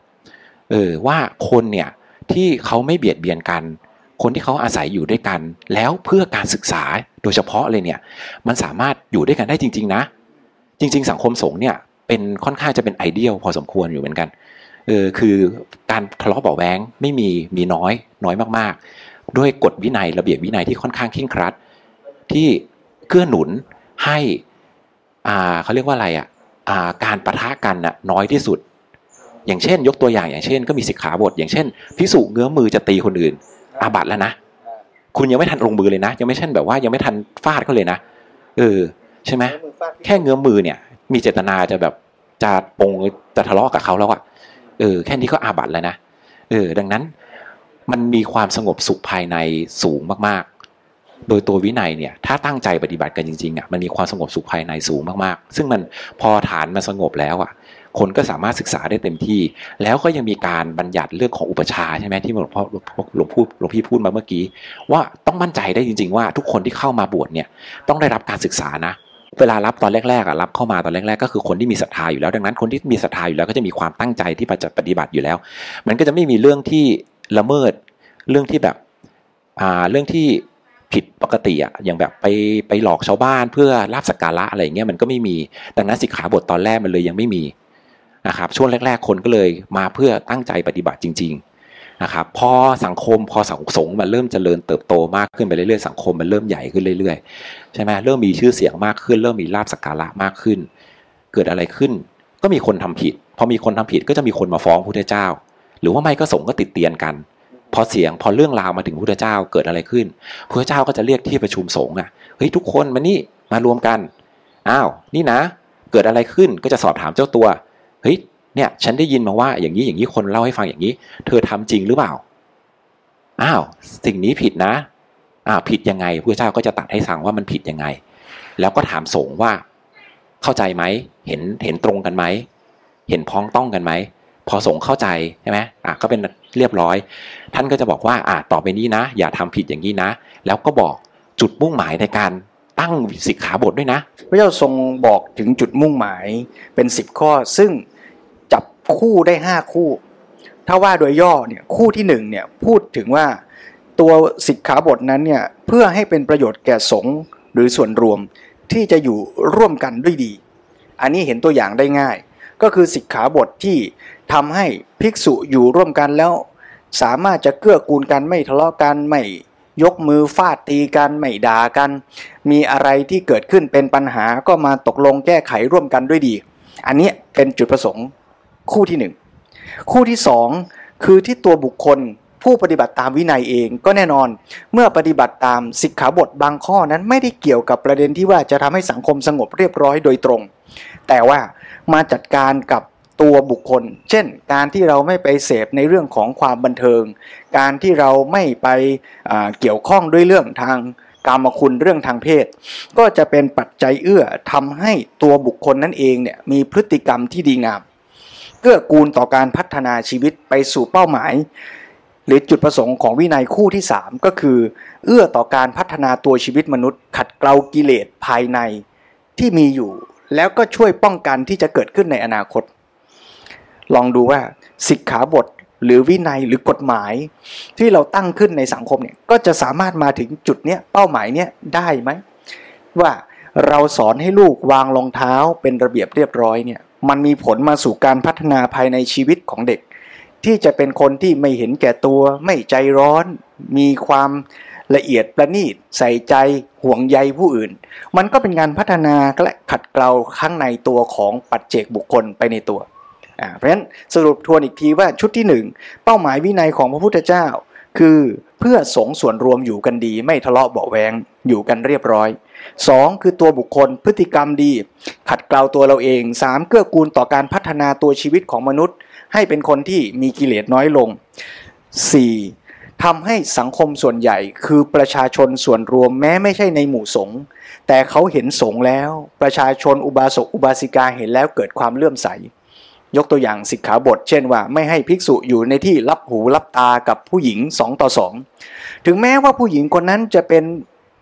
เออว่าคนเนี่ยที่เขาไม่เบียดเบียนกัน คนที่เขาอาศัยอยู่ด้วยกัน แล้วเพื่อการศึกษาโดยเฉพาะเลยเนี่ยมันสามารถอยู่ด้วยกันได้จริง ๆ นะ จริง ๆ สังคมสงฆ์เนี่ยเป็นค่อนข้างจะเป็นไอเดียลพอสมควรอยู่เหมือนกันเออคือการทะเลาะเบาแวงไม่มีมีน้อยน้อยมากๆ ด้วยกฎวินัยระเบียบวินัยที่ค่อนข้างเคร่งครัด ที่เกื้อหนุนให้อ่าเขาเรียกว่าอะไรอะอ่าการประทะกันน่ะน้อยที่สุด อย่างเช่น ยกตัวอย่างอย่างเช่น ก็มีสิกขาบท อย่างเช่นพิสุเงื้อมือจะตีคนอื่น อาบัตแล้วนะคุณยังไม่ทันลงมือเลยนะ ยังไม่ใช่นแบบว่ายังไม่ทันฟาดเขาเลยนะเออใช่ไหมแค่เงื้อมือเนี่ย มีเจตนาจะแบบจะปงจะทะเลาะกับเขาแล้วอะเออแค่นี้ก็อาบัตแล้วนะเออดังนั้น มันมีความสงบสุขภายในสูงมากๆ โดยตัววินัยเนี่ย ถ้าตั้งใจปฏิบัติกันจริงๆอะมันมีความสงบสุขภายในสูงมากๆ ซึ่งมันพอฐานมันสงบแล้วอะ คนก็สามารถศึกษาได้เต็มที่ แล้วก็ยังมีการบัญญัติเรื่องของอุปชาใช่ไหมที่หลวงพ่อหลวงพูดหลวงพี่พูดมาเมื่อกี้ ว่าต้องมั่นใจได้จริง ๆ ว่าทุกคนที่เข้ามาบวชเนี่ยต้องได้รับการศึกษานะเวลารับตอนแรกๆอะรับเข้ามาตอนแรกๆ ก็คือคนที่มีศรัทธาอยู่แล้ว ดังนั้นคนที่มีศรัทธาอยู่แล้วก็จะมีความตั้งใจที่จะปฏิบัติอยู่แล้ว มันก็จะไม่มีเรื่องที่ ละเมิดเรื่องที่แบบอ่าเรื่องที่ผิดปกติอะอย่างแบบไปไปหลอกชาวบ้านเพื่อลาบสักการะอะไรเงี้ยมันก็ไม่มีดังนั้นสิกขาบทตอนแรกมันเลยยังไม่มีนะครับช่วงแรก ๆ คนก็เลยมาเพื่อตั้งใจปฏิบัติจริง ๆนะครับพอสังคมพอสังสงมันเริ่มเจริญเติบโตมากขึ้นไปเรื่อยๆสังคมมันเริ่มใหญ่ขึ้นเรื่อยๆใช่ไหมเริ่มมีชื่อเสียงมากขึ้น เริ่มมีลาบสักการะมากขึ้น เกิดอะไรขึ้น ก็มีคนทำผิดพอมีคนทำผิดก็จะมีคนมาฟ้องพระพุทธเจ้า หรือว่าไม่ก็สงก็ติดเตียนกัน พอเสียงพอเรื่องราวมาถึงพระพุทธเจ้าเกิดอะไรขึ้นพระเจ้าก็จะเรียกที่ประชุมสงฆ์อะเฮ้ยทุกคนมานี่มารวมกันอ้าวนี่นะ เกิดอะไรขึ้นก็จะสอบถามเจ้าตัวเฮ้ยเนี่ยฉันได้ยินมาว่าอย่างนี้อย่างนี้คนเล่าให้ฟังอย่างนี้ เธอทำจริงหรือเปล่าอ้าวสิ่งนี้ผิดนะอ้าวผิดยังไงพระเจ้าก็จะตัดให้ฟังว่ามันผิดยังไง แล้วก็ถามสงฆ์ว่า เข้าใจไหมเห็นเห็นตรงกันไหมเห็นพ้องต้องกันไหม พอสงเข้าใจใช่ไหมอะก็เป็นเรียบร้อย ท่านก็จะบอกว่าอะต่อไปนี้นะ อย่าทำผิดอย่างนี้นะ แล้วก็บอกจุดมุ่งหมายในการตั้งสิกขาบทด้วยนะ พระเจ้าทรงบอกถึงจุดมุ่งหมายเป็นสิบข้อ ซึ่งจับคู่ได้ห้าคู่ ถ้าว่าโดยย่อเนี่ยคู่ที่หนึ่งเนี่ยพูดถึงว่าตัวสิกขาบทนั้นเนี่ยเพื่อให้เป็นประโยชน์แก่สงฆ์หรือส่วนรวมที่จะอยู่ร่วมกันด้วยดี อันนี้เห็นตัวอย่างได้ง่าย ก็คือสิกขาบทที่ ทำให้ภิกษุอยู่ร่วมกันแล้ว สามารถจะเกื้อกูลกันไม่ทะเลาะกันไม่ยกมือฟาดตีกันไม่ด่ากัน มีอะไรที่เกิดขึ้นเป็นปัญหาก็มาตกลงแก้ไขร่วมกันด้วยดี อันนี้เป็นจุดประสงค์คู่ที่หนึ่งคู่ที่สองคือที่ตัวบุคคลผู้ปฏิบัติตามวินัยเองก็แน่นอน เมื่อปฏิบัติตามสิกขาบทบางข้อนั้นไม่ได้เกี่ยวกับประเด็นที่ว่าจะทำให้สังคมสงบเรียบร้อยโดยตรง แต่ว่ามาจัดการกับ ตัวบุคคล เช่น การที่เราไม่ไปเสพในเรื่องของความบันเทิง การที่เราไม่ไปเกี่ยวข้องด้วยเรื่องทางกามคุณเรื่องทางเพศ ก็จะเป็นปัจจัยเอื้อทำให้ตัวบุคคลนั้นเองเนี่ยมีพฤติกรรมที่ดีงามเกื้อกูลต่อการพัฒนาชีวิตไปสู่เป้าหมาย หรือจุดประสงค์ของวินัยคู่ที่ 3 ก็คือ เอื้อต่อการพัฒนาตัวชีวิตมนุษย์ ขัดเกลากิเลสภายในที่มีอยู่ แล้วก็ช่วยป้องกันที่จะเกิดขึ้นในอนาคต ลองดูว่าสิกขาบทหรือวินัยหรือกฎหมาย ที่เราตั้งขึ้นในสังคมเนี่ยก็จะสามารถมาถึงจุดเนี้ยเป้าหมายเนี้ยได้ไหมว่าเราสอนให้ลูกวางรองเท้าเป็นระเบียบเรียบร้อยเนี่ยมันมีผลมาสู่การพัฒนาภายในชีวิตของเด็ก ที่จะเป็นคนที่ไม่เห็นแก่ตัว ไม่ใจร้อน มีความละเอียดประณีต ใส่ใจห่วงใยผู้อื่น มันก็เป็นงานพัฒนาและขัดเกลาข้างในตัวของปัจเจกบุคคลไปในตัว เพราะฉะนั้นสรุปทวนอีกทีว่าชุดที่ 1 เป้าหมายวินัยของพระพุทธเจ้า คือเพื่อสงส่วนรวมอยู่กันดี ไม่ทะเลาะเบาแวงอยู่กันเรียบร้อย 2. คือตัวบุคคลพฤติกรรมดี ขัดเกลาตัวเราเอง 3. เกื้อกูลต่อการพัฒนาตัวชีวิตของมนุษย์ ให้เป็นคนที่มีกิเลสน้อยลง 4. ทำให้สังคมส่วนใหญ่คือประชาชนส่วนรวมแม้ไม่ใช่ในหมู่สงฆ์แต่เขาเห็นสงฆ์แล้ว ประชาชนอุบาสกอุบาสิกาเห็นแล้วเกิดความเลื่อมใส ยกตัวอย่างสิกขาบท เช่นว่าไม่ให้ภิกษุอยู่ในที่รับหูรับตากับผู้หญิงสองต่อสองถึงแม้ว่าผู้หญิงคนนั้นจะเป็น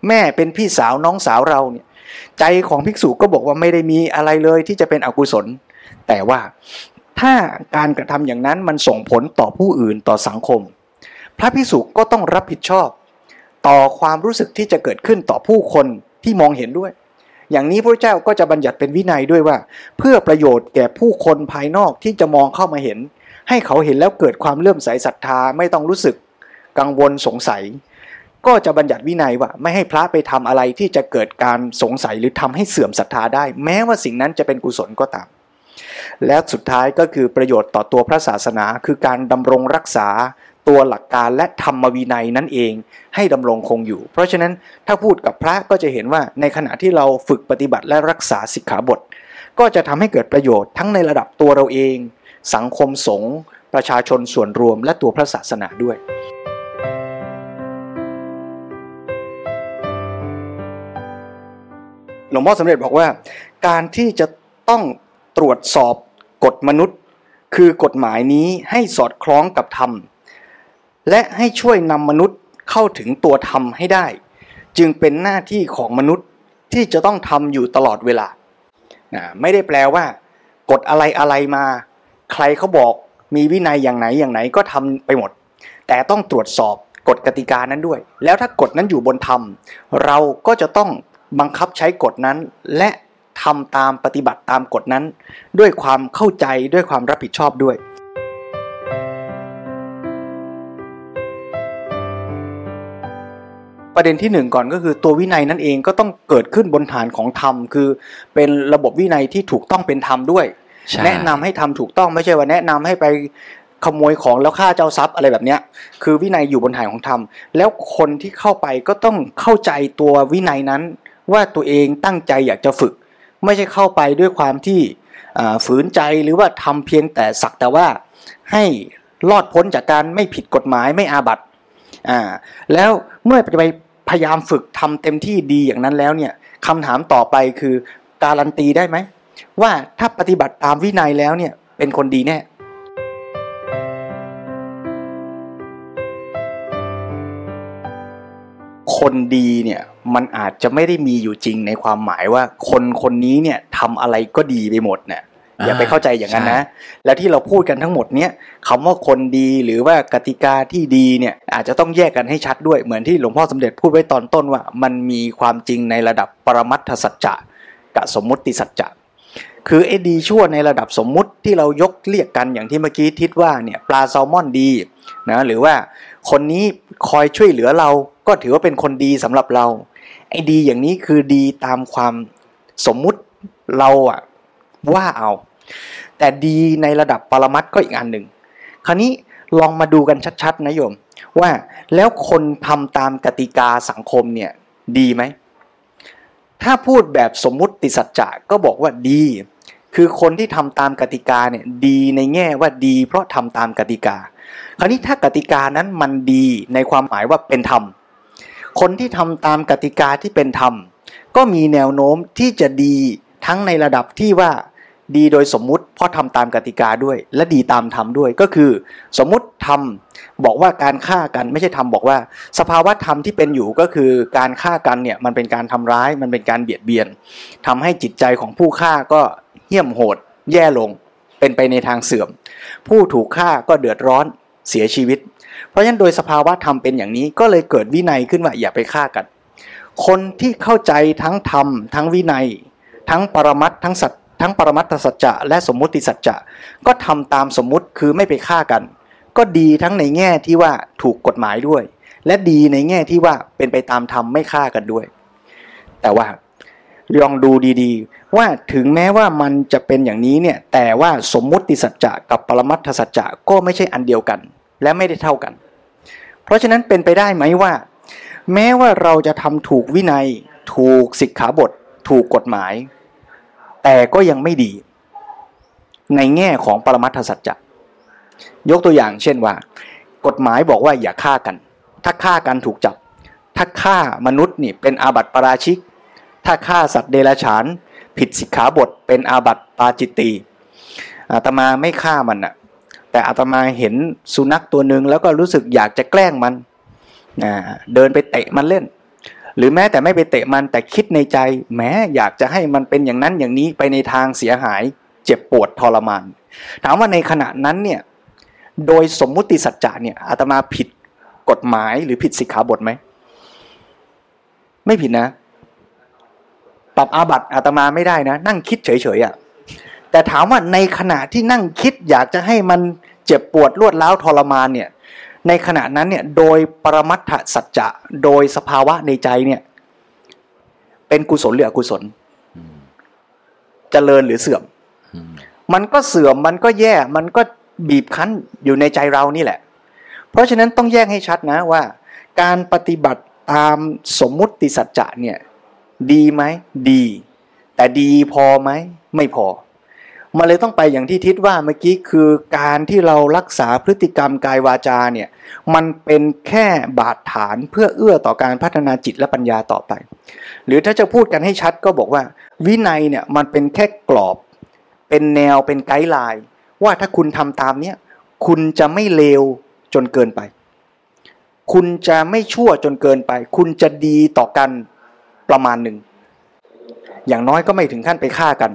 แม่เป็นพี่สาวน้องสาวเราเนี่ยใจของภิกษุก็บอกว่าไม่ได้มีอะไรเลยที่จะเป็นอกุศล แต่ว่าถ้าการกระทำอย่างนั้นมันส่งผลต่อผู้อื่นต่อสังคม พระภิกษุก็ต้องรับผิดชอบ ต่อความรู้สึกที่จะเกิดขึ้นต่อผู้คนที่มองเห็นด้วย อย่างนี้พระเจ้าก็จะบัญญัติเป็นวินัยด้วยว่า เพื่อประโยชน์แก่ผู้คนภายนอกที่จะมองเข้ามาเห็น ให้เขาเห็นแล้วเกิดความเลื่อมใสศรัทธาไม่ต้องรู้สึกกังวลสงสัย ก็จะบัญญัติวินัยว่า ไม่ให้พระไปทำอะไรที่จะเกิดการสงสัยหรือทำให้เสื่อมศรัทธาได้ แม้ว่าสิ่งนั้นจะเป็นกุศลก็ตาม และสุดท้ายก็คือประโยชน์ต่อตัวพระศาสนา คือการดำรงรักษา ตัวหลักการและธรรมวินัยนั่นเองให้ดำรงคงอยู่ เพราะฉะนั้นถ้าพูดกับพระก็จะเห็นว่าในขณะที่เราฝึกปฏิบัติและรักษาสิกขาบท ก็จะทำให้เกิดประโยชน์ทั้งในระดับตัวเราเอง สังคมสงฆ์ประชาชนส่วนรวม และตัวพระศาสนาด้วยหลวงพ่อสมเด็จบอกว่า การที่จะต้องตรวจสอบกฎมนุษย์ คือกฎหมายนี้ให้สอดคล้องกับธรรม และให้ช่วยนำมนุษย์เข้าถึงตัวธรรมให้ได้ จึงเป็นหน้าที่ของมนุษย์ที่จะต้องทำอยู่ตลอดเวลา ไม่ได้แปลว่ากฎอะไรอะไรมา ใครเขาบอกมีวินัยอย่างไหนอย่างไหนก็ทำไปหมด แต่ต้องตรวจสอบกฎกติกานั้นด้วย แล้วถ้ากฎนั้นอยู่บนธรรม เราก็จะต้องบังคับใช้กฎนั้น และทำตามปฏิบัติตามกฎนั้น ด้วยความเข้าใจด้วยความรับผิดชอบด้วย ประเด็นที่หนึ่งก่อนก็คือตัววินัยนั่นเองก็ต้องเกิดขึ้นบนฐานของธรรม คือเป็นระบบวินัยที่ถูกต้องเป็นธรรมด้วย แนะนำให้ทำถูกต้องไม่ใช่ว่าแนะนำให้ไปขโมยของแล้วฆ่าเจ้าทรัพย์อะไรแบบเนี้ยคือวินัยอยู่บนฐานของธรรม แล้วคนที่เข้าไปก็ต้องเข้าใจตัววินัยนั้น ว่าตัวเองตั้งใจอยากจะฝึก ไม่ใช่เข้าไปด้วยความที่ฝืนใจหรือว่าทำเพียงแต่สักแต่ว่าให้รอดพ้นจากการไม่ผิดกฎหมายไม่อาบัติอ่าแล้วเมื่อไป พยายามฝึกทำเต็มที่ดีอย่างนั้นแล้วเนี่ยคำถามต่อไปคือการันตีได้ไหม ว่าถ้าปฏิบัติตามวินัยแล้วเนี่ยเป็นคนดีแน่คนดีเนี่ยมันอาจจะไม่ได้มีอยู่จริงในความหมายว่าคนคนนี้เนี่ยทำอะไรก็ดีไปหมดเนี่ย อย่าไปเข้าใจอย่างนั้นนะ แล้วที่เราพูดกันทั้งหมดเนี้ยคำว่าคนดีหรือว่ากติกาที่ดีเนี่ยอาจจะต้องแยกกันให้ชัดด้วยเหมือนที่หลวงพ่อสมเด็จพูดไว้ตอนต้นว่า มันมีความจริงในระดับปรมัตถสัจจะกับสมมุติสัจจะคือไอ้ดีชั่วในระดับสมมุติที่เรายกเรียกกันอย่างที่เมื่อกี้ทิดว่าเนี่ยปลาแซลมอนดีนะหรือว่าคนนี้คอยช่วยเหลือเราก็ถือว่าเป็นคนดีสำหรับเรา ไอ้ดีอย่างนี้คือดีตามความสมมุติเราอะ ว่าเอา แต่ดีในระดับปรมัตก็อีกอันหนึ่งคราวนี้ลองมาดูกันชัดๆนะโยม ว่าแล้วคนทำตามกติกาสังคมเนี่ยดีไหม ถ้าพูดแบบสมมุติสัจจะก็บอกว่าดี คือคนที่ทำตามกติกาเนี่ยดีในแง่ว่าดี เพราะทำตามกติกา คราวนี้ถ้ากติกานั้นมันดีในความหมายว่าเป็นธรรม คนที่ทำตามกติกาที่เป็นธรรม ก็มีแนวโน้มที่จะดีทั้งในระดับที่ว่า ดีโดยสมมุติเพราะทำตามกติกาด้วย และดีตามธรรมด้วยก็คือ สมมุติทำบอกว่าการฆ่ากันไม่ใช่ทำบอกว่า สภาวะธรรมที่เป็นอยู่ก็คือการฆ่ากันเนี่ยมันเป็นการทำร้ายมันเป็นการเบียดเบียนทำให้จิตใจของผู้ฆ่าก็เหี้ยมโหด แย่ลง เป็นไปในทางเสื่อม ผู้ถูกฆ่าก็เดือดร้อนเสียชีวิต เพราะฉะนั้นโดยสภาวะธรรมเป็นอย่างนี้ก็เลยเกิดวินัยขึ้นว่าอย่าไปฆ่ากัน คนที่เข้าใจทั้งธรรมทั้งวินัย ทั้งปรมัตทั้งสัต ทั้งปรมัตถสัจจะและสมมุติสัจจะก็ทำตามสมมุติคือไม่ไปฆ่ากัน ก็ดีทั้งในแง่ที่ว่าถูกกฎหมายด้วย และดีในแง่ที่ว่าเป็นไปตามธรรมไม่ฆ่ากันด้วย แต่ว่าลองดูดีๆ ว่าถึงแม้ว่ามันจะเป็นอย่างนี้เนี่ยแต่ว่าสมมุติสัจจะกับปรมัตถสัจจะก็ไม่ใช่อันเดียวกัน และไม่ได้เท่ากัน เพราะฉะนั้นเป็นไปได้ไหมว่า แม้ว่าเราจะทำถูกวินัย ถูกสิกขาบท ถูกกฎหมาย แต่ก็ยังไม่ดี ในแง่ของปรมัตถสัจจะยกตัวอย่างเช่นว่า กฎหมายบอกว่าอย่าฆ่ากัน ถ้าฆ่ากันถูกจับ ถ้าฆ่ามนุษย์นี่เป็นอาบัติปราชิก ถ้าฆ่าสัตว์เดรัจฉาน ผิดสิกขาบทเป็นอาบัติปาจิตตีอาตมาไม่ฆ่ามันอะแต่อาตมาเห็นสุนัขตัวหนึ่งแล้วก็รู้สึกอยากจะแกล้งมันเดินไปเตะมันเล่น หรือแม้แต่ไม่ไปเตะมันแต่คิดในใจ แม้อยากจะให้มันเป็นอย่างนั้นอย่างนี้ไปในทางเสียหาย เจ็บปวดทรมาน ถามว่าในขณะนั้นเนี่ยโดยสมมุติสัจจะเนี่ยอาตมาผิดกฎหมายหรือผิดสิกขาบทไหมไม่ผิดนะ ปรับอาบัติอาตมาไม่ได้นะ นั่งคิดเฉยๆอะ่ะแต่ถามว่าในขณะที่นั่งคิดอยากจะให้มันเจ็บปวดรวดร้าวทรมานเนี่ย ในขณะนั้นเนี่ยโดยปรมัตถสัจจะโดยสภาวะในใจเนี่ย เป็นกุศลหรืออกุศลเจริญหรือเสื่อมมมันก็เสื่อมมันก็แย่มันก็บีบคั้นอยู่ในใจเรานี่แหละ เพราะฉะนั้นต้องแยกให้ชัดนะว่า การปฏิบัติตามสมมุติสัจจะเนี่ย ดีไหมดี แต่ดีพอไหมไม่พอ มันเลยต้องไปอย่างที่ทิศว่าเมื่อกี้คือการที่เรารักษาพฤติกรรมกายวาจาเนี่ยมันเป็นแค่บาดฐานเพื่อเอื้อต่อการพัฒนาจิตและปัญญาต่อไป หรือถ้าจะพูดกันให้ชัดก็บอกว่า วินัยเนี่ยมันเป็นแค่กรอบ เป็นแนวเป็นไกด์ไลน์ว่าถ้าคุณทำตามเนี้ยคุณจะไม่เลวจนเกินไป คุณจะไม่ชั่วจนเกินไป คุณจะดีต่อกันประมาณหนึ่งอย่างน้อยก็ไม่ถึงขั้นไปฆ่ากัน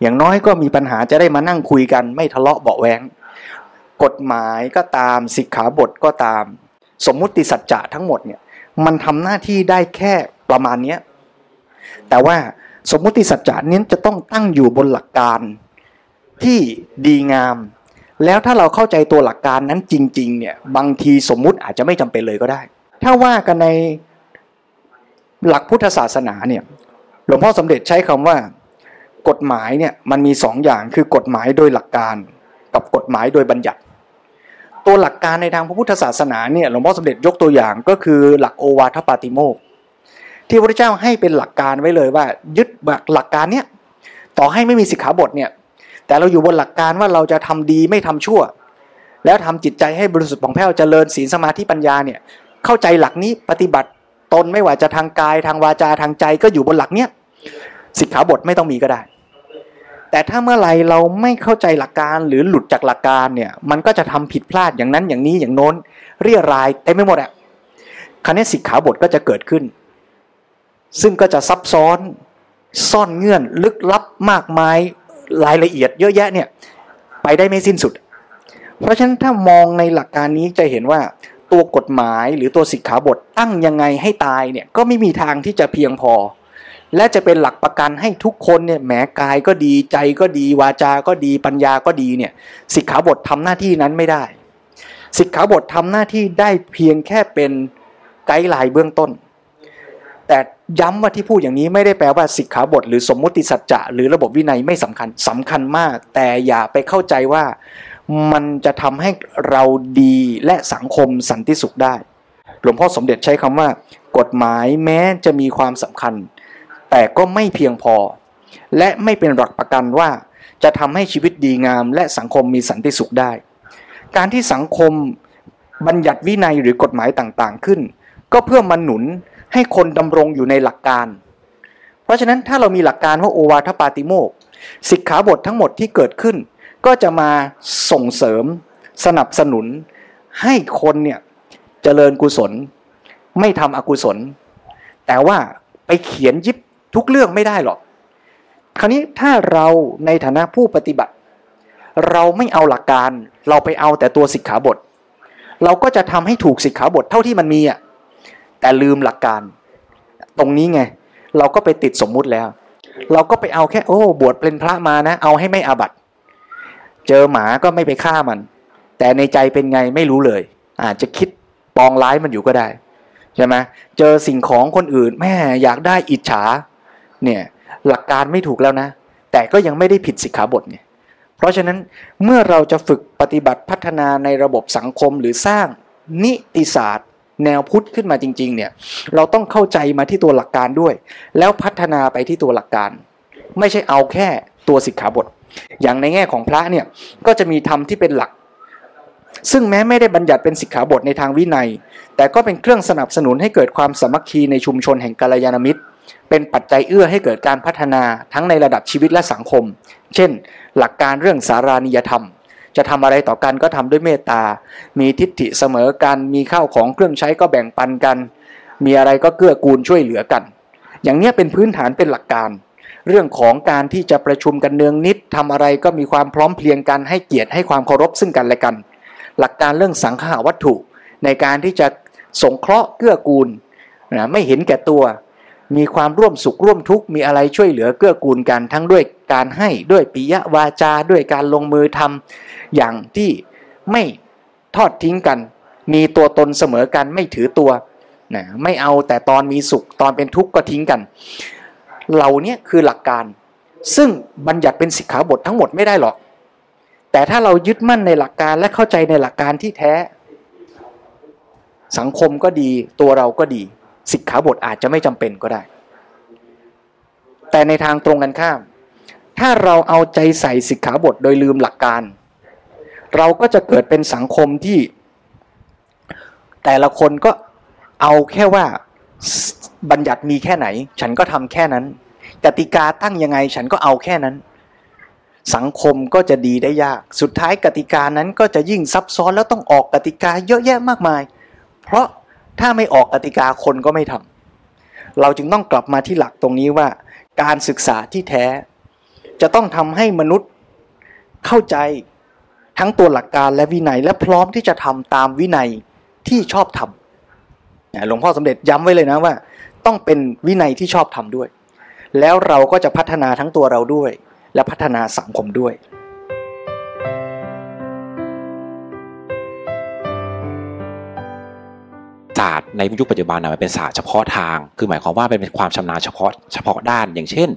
อย่างน้อยก็มีปัญหาจะได้มานั่งคุยกันไม่ทะเลาะเบาแวงกฎหมายก็ตามสิกขาบทก็ตาม สมมุติสัจจะทั้งหมดเนี่ยมันทำหน้าที่ได้แค่ประมาณเนี้ยแต่ว่าสมมุติสัจจะนี้จะต้องตั้งอยู่บนหลักการที่ดีงาม แล้วถ้าเราเข้าใจตัวหลักการนั้นจริง ๆ เนี่ยบางทีสมมุติอาจจะไม่จำเป็นเลยก็ได้ ถ้าว่ากันในหลักพุทธศาสนาเนี่ยหลวงพ่อสมเด็จใช้คำว่า กฎหมายเนี่ยมันมีสองอย่างคือกฎหมายโดยหลักการ กับกฎหมายโดยบัญญัติ ตัวหลักการในทางพระพุทธศาสนาเนี่ยหลวงพ่อสมเด็จยกตัวอย่างก็คือหลักโอวาทปาติโมกที่พระเจ้าให้เป็นหลักการไว้เลยว่า ยึดหลักการเนี่ยต่อให้ไม่มีสิกขาบทเนี่ยแต่เราอยู่บนหลักการว่าเราจะทำดีไม่ทำชั่ว แล้วทำจิตใจให้บริสุทธิ์ผ่องแผ้วเจริญศีลสมาธิปัญญาเนี่ยเข้าใจหลักนี้ปฏิบัติตนไม่ว่าจะทางกายทางวาจาทางใจก็อยู่บนหลักเนี้ยสิกขาบทไม่ต้องมีก็ได้ แต่ถ้าเมื่อไรเราไม่เข้าใจหลักการหรือหลุดจากหลักการเนี่ย มันก็จะทำผิดพลาดอย่างนั้นอย่างนี้อย่างโน้น เรียรายเต็มไปหมดอะคราวนี้สิกขาบทก็จะเกิดขึ้น ซึ่งก็จะซับซ้อนซ่อนเงื่อนลึกลับมากมายรายละเอียดเยอะแยะเนี่ย ไปได้ไม่สิ้นสุด เพราะฉะนั้นถ้ามองในหลักการนี้จะเห็นว่าตัวกฎหมายหรือตัวสิกขาบทตั้งยังไงให้ตายเนี่ยก็ไม่มีทางที่จะเพียงพอ และจะเป็นหลักประกันให้ทุกคนเนี่ยแหมกายก็ดีใจก็ดีวาจา ก็ดีปัญญาก็ดีเนี่ยสิกขาบททำหน้าที่นั้นไม่ได้ สิกขาบททำหน้าที่ได้เพียงแค่เป็นไกด์ไลน์เบื้องต้น แต่ย้ำว่าที่พูดอย่างนี้ไม่ได้แปลว่าสิกขาบท หรือสมมุติสัจจะหรือระบบวินัยไม่สำคัญสำคัญมาก แต่อย่าไปเข้าใจว่ามันจะทำให้เราดีและสังคมสันติสุขได้ หลวงพ่อสมเด็จใช้คำว่า กฎหมายแม้จะมีความสำคัญ แต่ก็ไม่เพียงพอ และไม่เป็นหลักประกันว่า จะทำให้ชีวิตดีงาม และสังคมมีสันติสุขได้ การที่สังคมบัญญัติวินัยหรือกฎหมายต่างๆขึ้น ก็เพื่อมาหนุนให้คนดำรงอยู่ในหลักการ เพราะฉะนั้นถ้าเรามีหลักการว่าโอวาทปาติโมกสิกขาบททั้งหมดที่เกิดขึ้น ก็จะมาส่งเสริม สนับสนุน ให้คนเนี่ยเจริญกุศล ไม่ทำอกุศล แต่ว่าไปเขียนยิบ ทุกเรื่องไม่ได้หรอก คราวนี้ถ้าเราในฐานะผู้ปฏิบัติ เราไม่เอาหลักการเราไปเอาแต่ตัวสิกขาบท เราก็จะทำให้ถูกสิกขาบทเท่าที่มันมีอะแต่ลืมหลักการ ตรงนี้ไง เราก็ไปติดสมมุติแล้ว เราก็ไปเอาแค่โอ้ บวชเป็นพระมานะ เอาให้ไม่อาบัตเจอหมาก็ไม่ไปฆ่ามัน แต่ในใจเป็นไงไม่รู้เลย อาจจะคิดปองร้ายมันอยู่ก็ได้ใช่ไหมเจอสิ่งของคนอื่นแม่อยากได้อิจฉา เนี่ยหลักการไม่ถูกแล้วนะ แต่ก็ยังไม่ได้ผิดสิกขาบทเนี่ยเพราะฉะนั้นเมื่อเราจะฝึกปฏิบัติพัฒนาในระบบสังคมหรือสร้างนิติศาสตร์ แนวพุทธขึ้นมาจริง ๆ เนี่ยเราต้องเข้าใจมาที่ตัวหลักการด้วย แล้วพัฒนาไปที่ตัวหลักการ ไม่ใช่เอาแค่ตัวสิกขาบท อย่างในแง่ของพระเนี่ยก็จะมีธรรมที่เป็นหลักซึ่งแม้ไม่ได้บัญญัติเป็นสิกขาบทในทางวินัย แต่ก็เป็นเครื่องสนับสนุนให้เกิดความสามัคคีในชุมชนแห่งกัลยาณมิตร เป็นปัจจัยเอื้อให้เกิดการพัฒนาทั้งในระดับชีวิตและสังคม เช่น หลักการเรื่องสารานิยธรรม จะทำอะไรต่อกันก็ทำด้วยเมตตา มีทิฏฐิเสมอกัน มีข้าวของเครื่องใช้ก็แบ่งปันกัน มีอะไรก็เกื้อกูลช่วยเหลือกัน อย่างนี้เป็นพื้นฐานเป็นหลักการ เรื่องของการที่จะประชุมกันเนืองนิดทำอะไรก็มีความพร้อมเพรียงกันให้เกียรติให้ความเคารพซึ่งกันและกัน หลักการเรื่องสังขาวัตถุ ในการที่จะสงเคราะห์เกื้อกูลนะไม่เห็นแก่ตัว มีความร่วมสุขร่วมทุกข์มีอะไรช่วยเหลือเกื้อกูลกันทั้งด้วยการให้ด้วยปิยวาจาด้วยการลงมือทำอย่างที่ไม่ทอดทิ้งกัน มีตัวตนเสมอกันไม่ถือตัวนะไม่เอาแต่ตอนมีสุขตอนเป็นทุกข์ก็ทิ้งกัน เหล่านี้คือหลักการ ซึ่งบัญญัติเป็นสิกขาบททั้งหมดไม่ได้หรอก แต่ถ้าเรายึดมั่นในหลักการและเข้าใจในหลักการที่แท้ สังคมก็ดีตัวเราก็ดี สิกขาบทอาจจะไม่จำเป็นก็ได้ แต่ในทางตรงกันข้าม ถ้าเราเอาใจใส่สิกขาบทโดยลืมหลักการ เราก็จะเกิดเป็นสังคมที่ แต่ละคนก็เอาแค่ว่าบัญญัติมีแค่ไหน ฉันก็ทำแค่นั้นกติกาตั้งยังไงฉันก็เอาแค่นั้น สังคมก็จะดีได้ยาก สุดท้ายกติกานั้นก็จะยิ่งซับซ้อนแล้วต้องออกกติกาเยอะแยะมากมาย เพราะ ถ้าไม่ออกกติกาคนก็ไม่ทำเราจึงต้องกลับมาที่หลักตรงนี้ว่า การศึกษาที่แท้ จะต้องทำให้มนุษย์เข้าใจทั้งตัวหลักการและวินัย และพร้อมที่จะทำตามวินัยที่ชอบทำหลวงพ่อสมเด็จย้ำไว้เลยนะว่า ต้องเป็นวินัยที่ชอบทำด้วย แล้วเราก็จะพัฒนาทั้งตัวเราด้วย และพัฒนาสังคมด้วย ศาสตร์ในยุคปัจจุบันนะมันเป็นศาสตร์เฉพาะทาง คือหมายความว่าเป็นความชำนาญเฉพาะเฉพาะด้าน อย่างเช่น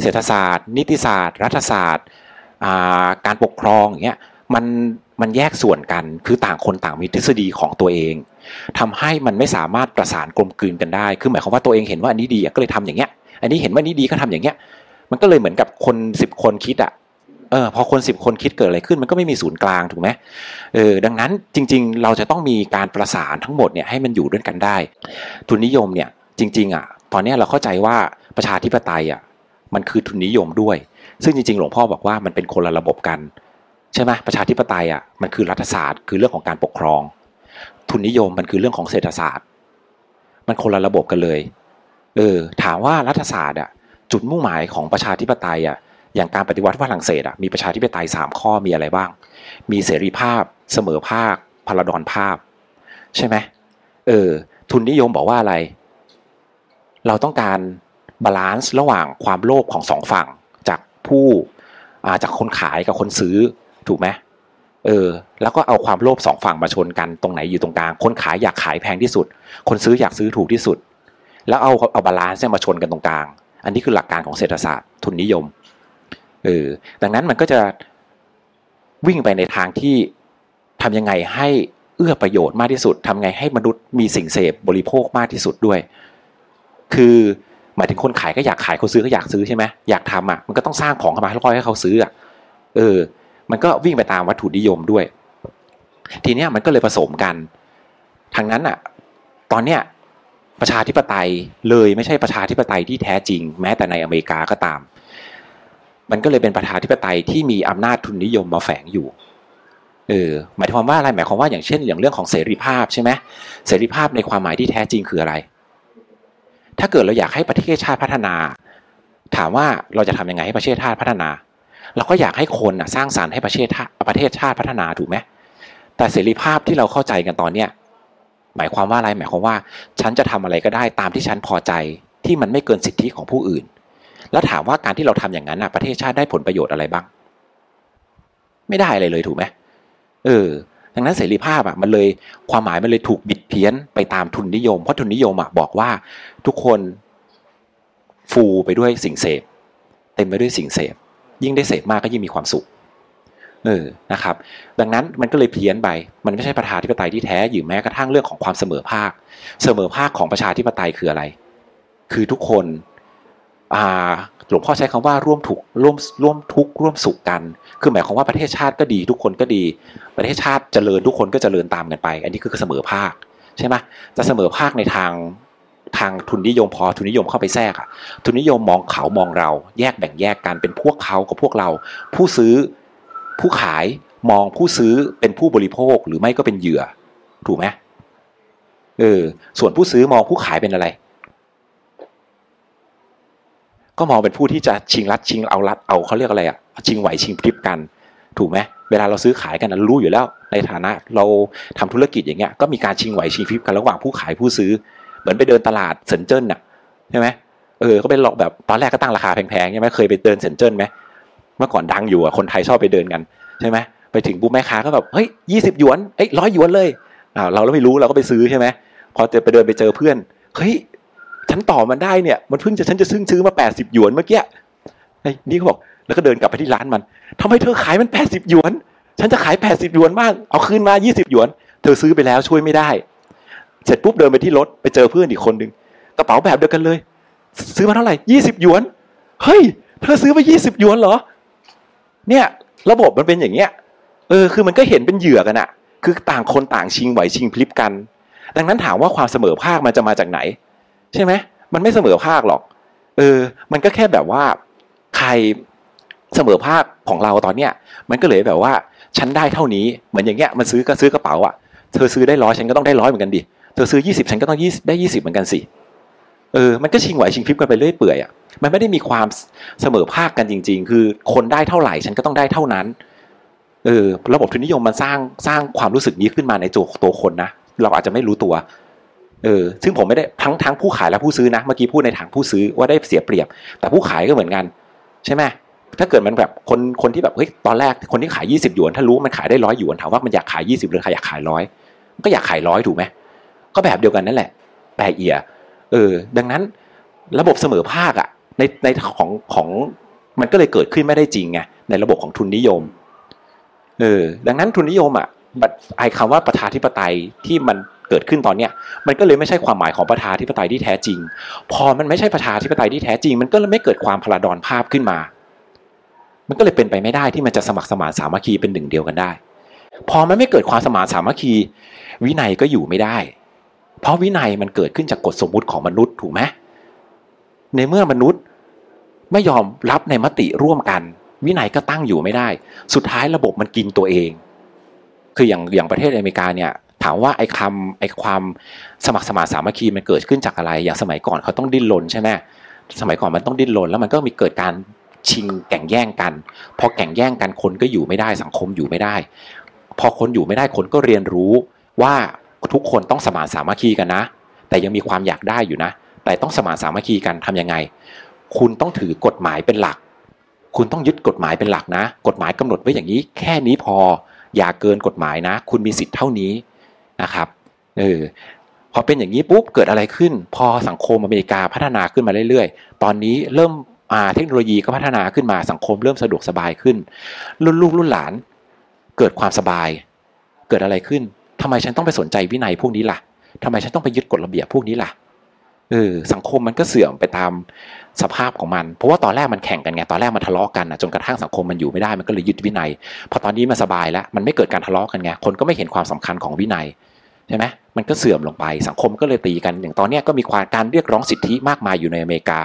เศรษฐศาสตร์ นิติศาสตร์ รัฐศาสตร์การปกครองอย่างเงี้ยมันมันแยกส่วนกันคือต่างคนต่างมีทฤษฎีของตัวเองทำให้มันไม่สามารถประสานกลมกลืนกันได้ คือหมายความว่าตัวเองเห็นว่าอันนี้ดีก็เลยทำอย่างเงี้ย อันนี้เห็นว่านี้ดีก็ทำอย่างเงี้ย มันก็เลยเหมือนกับคนสิบคนคิดอะ เออพอคนสิบคนคิดเกิดอะไรขึ้นมันก็ไม่มีศูนย์กลางถูกไหมเออดังนั้นจริง ๆ เราจะต้องมีการประสานทั้งหมดเนี่ยให้มันอยู่ด้วยกันได้ ทุนนิยมเนี่ยจริง ๆ อะ ตอนนี้เราเข้าใจว่าประชาธิปไตยอะมันคือทุนนิยมด้วย ซึ่งจริง ๆ หลวงพ่อบอกว่ามันเป็นคนละระบบกัน ใช่ไหมประชาธิปไตยอะมันคือรัฐศาสตร์ คือเรื่องของการปกครอง ทุนนิยมมันคือเรื่องของเศรษฐศาสตร์ มันคนละระบบกันเลย เออ ถามว่ารัฐศาสตร์อะจุดมุ่งหมายของประชาธิปไตยอะ อย่างการปฏิวัติฝรั่งเศสอะมีประชาธิปไตยสามข้อมีอะไรบ้าง มีเสรีภาพเสมอภาคภราดรภาพ ใช่ไหมเออทุนนิยมบอกว่าอะไร เราต้องการ balance ระหว่างความโลภของสองฝั่งจากผู้จากคนขายกับคนซื้อถูกไหมเออ แล้วก็เอาความโลภสองฝั่งมาชนกันตรงไหนอยู่ตรงกลาง คนขายอยากขายแพงที่สุด คนซื้ออยากซื้อถูกที่สุด แล้วเอาเอา balance มาชนกันตรงกลาง อันนี้คือหลักการของเศรษฐศาสตร์ทุนนิยม เออดังนั้นมันก็จะวิ่งไปในทางที่ทำยังไงให้เอื้อประโยชน์มากที่สุดทำไงให้มนุษย์มีสิ่งเสพบริโภคมากที่สุดด้วย คือหมายถึงคนขายก็อยากขายคนซื้อก็อยากซื้อใช่ไหมอยากทำอะมันก็ต้องสร้างของเข้ามาแล้วก็ให้เขาซื้ออะเออ มันก็วิ่งไปตามวัตถุนิยมด้วย ทีเนี้ยมันก็เลยผสมกันทางนั้นอะ ตอนเนี้ยประชาธิปไตยเลยไม่ใช่ประชาธิปไตยที่แท้จริง แม้แต่ในอเมริกาก็ตาม มันก็เลยเป็นประชาธิปไตยที่มีอำนาจทุนนิยมมาแฝงอยู่เออหมายความว่าอะไรหมายความว่าอย่างเช่น อย่างเรื่องของเสรีภาพใช่ไหมเสรีภาพในความหมายที่แท้จริงคืออะไร ถ้าเกิดเราอยากให้ประเทศชาติพัฒนา ถามว่าเราจะทำยังไงให้ประเทศชาติพัฒนา เราก็อยากให้คนสร้างสารรค์ให้ประเทศประเทศชาติพัฒนาถูกไหมแต่เสรีภาพที่เราเข้าใจกันตอนเนี้ยหมายความว่าอะไรหมายความว่า ฉันจะทำอะไรก็ได้ตามที่ฉันพอใจที่มันไม่เกินสิทธิของผู้อื่น แล้วถามว่าการที่เราทำอย่างนั้นประเทศชาติได้ผลประโยชน์อะไรบ้าง ไม่ได้อะไรเลยถูกไหมเออดังนั้นเสรีภาพอะมันเลยความหมายมันเลยถูกบิดเพี้ยนไปตามทุนนิยม เพราะทุนนิยมอะบอกว่าทุกคนฟูไปด้วยสิ่งเสพเต็มไปด้วยสิ่งเสพยิ่งได้เสพมากก็ยิ่งมีความสุขเออนะครับ ดังนั้นมันก็เลยเพี้ยนไป มันไม่ใช่ประชาธิปไตยที่แท้อยู่แม้กระทั่งเรื่องของความเสมอภาค เสมอภาคของประชาธิปไตยคืออะไร คือทุกคน หลวงพ่อใช้คำว่าร่วมถูกร่วมร่วมทุกข์ร่วมสุขกัน คือหมายความว่าประเทศชาติก็ดีทุกคนก็ดี ประเทศชาติเจริญทุกคนก็เจริญตามกันไป อันนี้คือเสมอภาคใช่ไหมจะเสมอภาคในทางทางทุนนิยมพอทุนนิยมเข้าไปแทรกอะทุนนิยมมองเขามองเรา แยกแบ่งแยกกันเป็นพวกเขากับพวกเรา ผู้ซื้อผู้ขายมองผู้ซื้อเป็นผู้บริโภคหรือไม่ก็เป็นเหยื่อ ถูกไหมเออส่วนผู้ซื้อมองผู้ขายเป็นอะไร ก็มองเป็นผู้ที่จะชิงรัดชิงเอารัดเอาเขาเรียกอะไรอะชิงไหวชิงพริบกัน ถูกไหมเวลาเราซื้อขายกันรู้อยู่แล้ว ในฐานะเราทำธุรกิจอย่างเงี้ยก็มีการชิงไหวชิงพริบกันระหว่างผู้ขายผู้ซื้อ เหมือนไปเดินตลาดเซนเจิ้นน่ะใช่ไหมเออก็เป็นหลอกแบบตอนแรกก็ตั้งราคาแพงๆใช่ไหมเคยไปเดินเซนเจิ้นไหมเมื่อก่อนดังอยู่อะคนไทยชอบไปเดินกันใช่ไหมไปถึงปุ๊บแม่ค้าก็แบบเฮ้ยยี่สิบหยวนเอ้ยร้อยหยวนเลยอ่าเราไม่รู้เราก็ไปซื้อใช่ไหมพอจะไปเดินไปเจอเพื่อนเฮ้ย ฉันต่อมันได้เนี่ยมันเพิ่งจะฉันจะซึ่งซื้อมาแปดสิบหยวนเมื่อกี้ไอ้นี่เขาบอกแล้วก็เดินกลับไปที่ร้านมันทำไมเธอขายมันแปดสิบหยวน ฉันจะขายแปดสิบหยวนบ้างเอาคืนมายี่สิบหยวน เธอซื้อไปแล้วช่วยไม่ได้ เสร็จปุ๊บเดินไปที่รถไปเจอเพื่อนอีกคนนึงกระเป๋าแบบเดียวกันเลย ซื้อมาเท่าไหร่ยี่สิบหยวน เฮ้ย เธอซื้อมายี่สิบหยวนเหรอ เนี่ย ระบบมันเป็นอย่างเงี้ย เออ คือมันก็เห็นเป็นเหยื่อกันอะคือต่างคนต่างชิงไหวชิงพลิบกัน ดังนั้นถามว่าความเสมอภาคมันจะมาจากไหน ใช่ไหมมันไม่เสมอภาคหรอก เออ มันก็แค่แบบว่าใครเสมอภาคของเราตอนเนี้ย มันก็เลยแบบว่าฉันได้เท่านี้เหมือนอย่างเงี้ยมันซื้อก็ซื้อกระเป๋าอะเธอซื้อได้ร้อยฉันก็ต้องได้ร้อยเหมือนกันดิเธอซื้อยี่สิบฉันก็ต้องยี่ได้ยี่สิบเหมือนกันสิเออมันก็ชิงไหวชิงพริบกันไปเรื่อยเปื่อยอะมันไม่ได้มีความเสมอภาคกันจริง ๆ คือคนได้เท่าไหร่ฉันก็ต้องได้เท่านั้นเออระบบทุนนิยมมันสร้างสร้างความรู้สึกนี้ขึ้นมาในตัวตัวคนนะเราอาจจะไม่รู้ตัว เออซึ่งผมไม่ได้ทั้งทั้งผู้ขายและผู้ซื้อนะเมื่อกี้พูดในทางผู้ซื้อว่าได้เสียเปรียบ แต่ผู้ขายก็เหมือนกัน ใช่ไหมถ้าเกิดมันแบบคนคนที่แบบเฮ้ยตอนแรกคนที่ขายยี่สิบหยวน ถ้ารู้มันขายได้ร้อยหยวนถามว่ามันอยากขายยี่สิบหรือใครอยากขายร้อยก็อยากขายร้อยถูกไหมก็แบบเดียวกันนั่นแหละแต่เอียเออ ดังนั้นระบบเสมอภาคอะในในของของมันก็เลยเกิดขึ้นไม่ได้จริงไงในระบบของทุนนิยมเออดังนั้นทุนนิยมอะไอคำว่าประชาธิปไตยที่มัน เกิดขึ้นตอนเนี้ยมันก็เลยไม่ใช่ความหมายของประชาธิปไตยที่แท้จริง พอมันไม่ใช่ประชาธิปไตยที่แท้จริง มันก็เลยไม่เกิดความพลาดอนภาพขึ้นมา มันก็เลยเป็นไปไม่ได้ที่มันจะสมัครสมานสามัคคีเป็นหนึ่งเดียวกันได้ พอมันไม่เกิดความสมานสามัคคี วินัยก็อยู่ไม่ได้ เพราะวินัยมันเกิดขึ้นจากกฎสมมุติของมนุษย์ถูกไหมในเมื่อมนุษย์ไม่ยอมรับในมติร่วมกัน วินัยก็ตั้งอยู่ไม่ได้ สุดท้ายระบบมันกินตัวเอง คืออย่างอย่างประเทศอเมริกาเนี่ย ถามว่าไอ้คำไอ้ความสมัครสมานสามัคคีมันเกิดขึ้นจากอะไร อย่างสมัยก่อนเขาต้องดิ้นรนใช่ไหมสมัยก่อนมันต้องดิ้นรนแล้วมันก็มีเกิดการชิงแข่งแย่งกัน พอแข่งแย่งกันคนก็อยู่ไม่ได้สังคมอยู่ไม่ได้ พอคนอยู่ไม่ได้คนก็เรียนรู้ว่าทุกคนต้องสมานสามัคคีกันนะ แต่ยังมีความอยากได้อยู่นะ แต่ต้องสมานสามัคคีกันทํำยังไง คุณต้องถือกฎหมายเป็นหลัก คุณต้องยึดกฎหมายเป็นหลักนะ กฎหมายกำหนดไว้อย่างนี้ แค่นี้พออย่าเกินกฎหมายนะ คุณมีสิทธิ์เท่านี้ นะครับเออพอเป็นอย่างนี้ปุ๊บเกิดอะไรขึ้น พอสังคมอเมริกาพัฒนาขึ้นมาเรื่อยๆ ตอนนี้เริ่มเทคโนโลยีก็พัฒนาขึ้นมาสังคมเริ่มสะดวกสบายขึ้น รุ่นลูกรุ่นหลาน เกิดความสบาย เกิดอะไรขึ้นทำไมฉันต้องไปสนใจวินัยพวกนี้ล่ะทำไมฉันต้องไปยึดกฎระเบียบพวกนี้ล่ะเออสังคมมันก็เสื่อมไปตามสภาพของมัน เพราะว่าตอนแรกมันแข่งกันไงตอนแรกมันทะเลาะกันนะจนกระทั่งสังคมมันอยู่ไม่ได้มันก็เลยยึดวินัยพอตอนนี้มันสบายแล้วมันไม่เกิดการทะเลาะกันไงคนก็ไม่เห็นความสำคัญของวินัย ใช่ไหมมันก็เสื่อมลงไปสังคมก็เลยตีกันอย่างตอนนี้ก็มีความการเรียกร้องสิทธิมากมายอยู่ในอเมริกา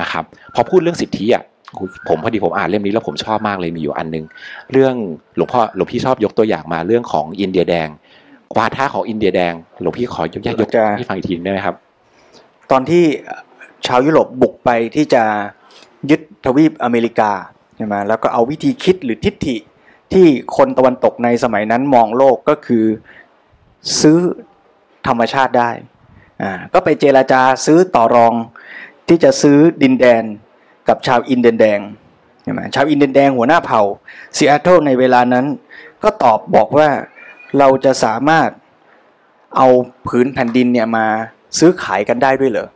นะครับพอพูดเรื่องสิทธิอะผมพอดีผมอ่านเล่มนี้แล้วผมชอบมากเลยมีอยู่อันนึง เรื่องหลวงพ่อหลวงพี่ชอบยกตัวอย่างมาเรื่องของอินเดียแดงวาทะของอินเดียแดงหลวงพี่ขอยกแยกยกให้ฟังอีกทีได้ไหมครับ ตอนที่ชาวยุโรปบุกไปที่จะยึดทวีปอเมริกาใช่ไหมแล้วก็เอาวิธีคิดหรือทิฏฐิที่คนตะวันตกในสมัยนั้นมองโลกก็คือ ซื้อธรรมชาติได้อ่าก็ไปเจราจาซื้อต่อรองที่จะซื้อดินแดนกับชาวอินเดียนแดงใช่ไหมชาวอินเดียนแดงหัวหน้าเผ่าซีแอตเทิลในเวลานั้น ก็ตอบบอกว่าเราจะสามารถเอาผืนแผ่นดินเนี่ยมาซื้อขายกันได้ด้วยเหรอ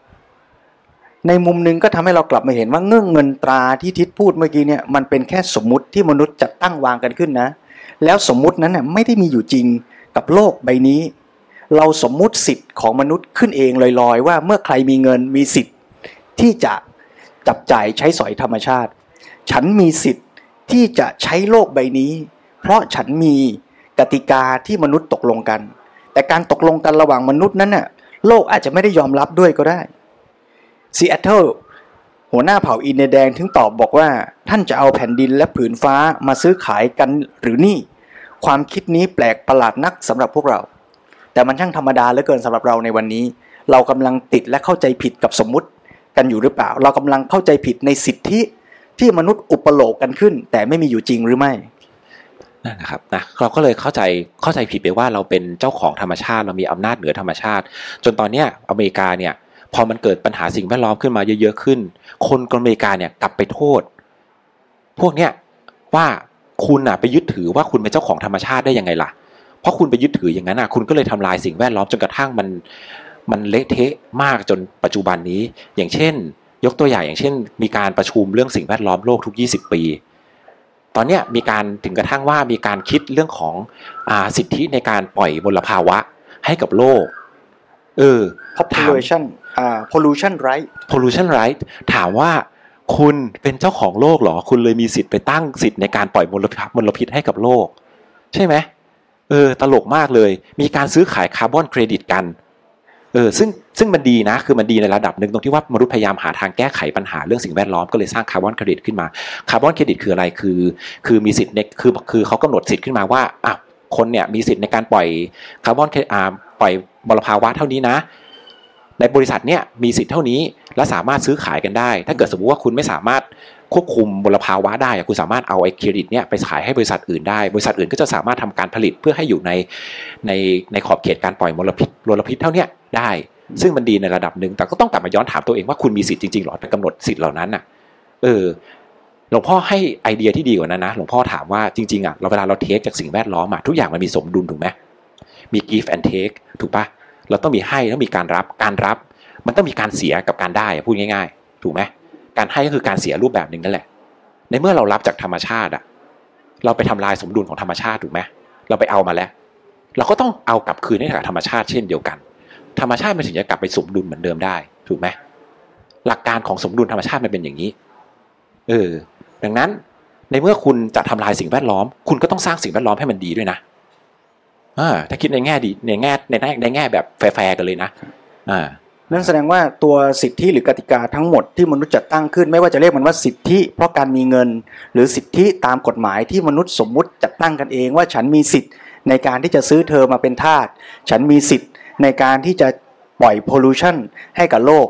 ในมุมหนึ่งก็ทำให้เรากลับมาเห็นว่าเรื่องเงินตราที่ทิศพูดเมื่อกี้เนี่ยมันเป็นแค่สมมุติที่มนุษย์จัดตั้งวางกันขึ้นนะ แล้วสมมุตินั้นเนี่ยไม่ได้มีอยู่จริง กับโลกใบนี้ เราสมมุติสิทธิ์ของมนุษย์ขึ้นเองลอยๆ ว่าเมื่อใครมีเงินมีสิทธิ์ ที่จะจับจ่ายใช้สอยธรรมชาติ ฉันมีสิทธิ์ที่จะใช้โลกใบนี้ เพราะฉันมีกติกาที่มนุษย์ตกลงกัน แต่การตกลงกันระหว่างมนุษย์นั้นน่ะโลกอาจจะไม่ได้ยอมรับด้วยก็ได้ซีแอตเทิลหัวหน้าเผ่าอินเดียแดงถึงตอบบอกว่า ท่านจะเอาแผ่นดินและผืนฟ้ามาซื้อขายกันหรือนี่ ความคิดนี้แปลกประหลาดนักสำหรับพวกเรา แต่มันช่างธรรมดาเหลือเกินสำหรับเราในวันนี้ เรากำลังติดและเข้าใจผิดกับสมมุติกันอยู่หรือเปล่า เรากำลังเข้าใจผิดในสิทธิที่มนุษย์อุปโลกกันขึ้น แต่ไม่มีอยู่จริงหรือไม่นั่นนะครับนะเราก็เลยเข้าใจเข้าใจผิดไปว่าเราเป็นเจ้าของธรรมชาติ เรามีอำนาจเหนือธรรมชาติ จนตอนเนี้ยอเมริกาเนี่ยพอมันเกิดปัญหาสิ่งแวดล้อมขึ้นมาเยอะๆขึ้น คนอเมริกาเนี่ยกลับไปโทษ พวกเนี้ยว่า คุณอะไปยึดถือว่าคุณเป็นเจ้าของธรรมชาติได้ยังไงล่ะ เพราะคุณไปยึดถืออย่างนั้นอะคุณก็เลยทำลายสิ่งแวดล้อมจนกระทั่งมันมันเละเทะมากจนปัจจุบันนี้ อย่างเช่น ยกตัวอย่างอย่างเช่น มีการประชุมเรื่องสิ่งแวดล้อมโลกทุก 20 ปี ตอนเนี้ยมีการถึงกระทั่งว่ามีการคิดเรื่องของอ่าสิทธิในการปล่อยมลภาวะให้กับโลก เออ population อ่า pollution right pollution right ถามว่า คุณเป็นเจ้าของโลกเหรอ คุณเลยมีสิทธิ์ไปตั้งสิทธิ์ในการปล่อยมลพิษมลพิษให้กับโลก ใช่ไหมเออตลกมากเลย มีการซื้อขายคาร์บอนเครดิตกันเออซึ่งซึ่งมันดีนะ คือมันดีในระดับหนึ่งตรงที่ว่ามนุษย์พยายามหาทางแก้ไขปัญหาเรื่องสิ่งแวดล้อมก็เลยสร้างคาร์บอนเครดิตขึ้นมาคาร์บอนเครดิตคืออะไรคือ คือมีสิทธิ์ในคือคือเขากำหนดสิทธิ์ขึ้นมาว่าอะคนเนี่ยมีสิทธิ์ในการปล่อยคาร์บอนอ่าปล่อยมลภาวะเท่านี้นะ ในบริษัทเนี่ยมีสิทธิ์เท่านี้และสามารถซื้อขายกันได้ ถ้าเกิดสมมติว่าคุณไม่สามารถควบคุมมลภาวะได้คุณสามารถเอาไอ้เครดิตเนี่ยไปขายให้บริษัทอื่นได้ บริษัทอื่นก็จะสามารถทำการผลิตเพื่อให้อยู่ในในในขอบเขตการปล่อยมลพิษมลพิษเท่านี้ได้ ซึ่งมันดีในระดับหนึ่งแต่ก็ต้องกลับมาย้อนถามตัวเองว่าคุณมีสิทธิ์จริงๆหรอไปกำหนดสิทธิ์เหล่านั้นอะเออหลวงพ่อให้ไอเดียที่ดีกว่านั้นนะหลวงพ่อถามว่าจริงๆอะเราเวลาเราเทคจากสิ่งแวดล้อมอะทุกอย่างมันมีสมดุลถูกไหมมี give and take ถูกปะ เราต้องมีให้แล้วมีการรับการรับ มันต้องมีการเสียกับการได้พูดง่าย ๆ ถูกไหมการให้ก็คือการเสียรูปแบบหนึ่งนั่นแหละ ในเมื่อเรารับจากธรรมชาติอะเราไปทำลายสมดุลของธรรมชาติถูกไหมเราไปเอามาแล้ว เราก็ต้องเอากลับคืนให้กับธรรมชาติเช่นเดียวกัน ธรรมชาติมันถึงจะกลับไปสมดุลเหมือนเดิมได้ ถูกไหมหลักการของสมดุลธรรมชาติมันเป็นอย่างนี้ เออ ดังนั้นในเมื่อคุณจะทำลายสิ่งแวดล้อม คุณก็ต้องสร้างสิ่งแวดล้อมให้มันดีด้วยนะ อ่าถ้าคิดในแง่ดีในแง่ในแง่ในแง่แบบแฟร์ๆกันเลยนะอ่านั่นแสดงว่าตัวสิทธิหรือกติกาทั้งหมดที่มนุษย์จัดตั้งขึ้น ไม่ว่าจะเรียกมันว่าสิทธิ เพราะการมีเงิน หรือสิทธิตามกฎหมายที่มนุษย์สมมุติจัดตั้งกันเองว่าฉันมีสิทธิ์ในการที่จะซื้อเธอมาเป็นทาสฉันมีสิทธิ์ในการที่จะปล่อย pollution ให้กับโลก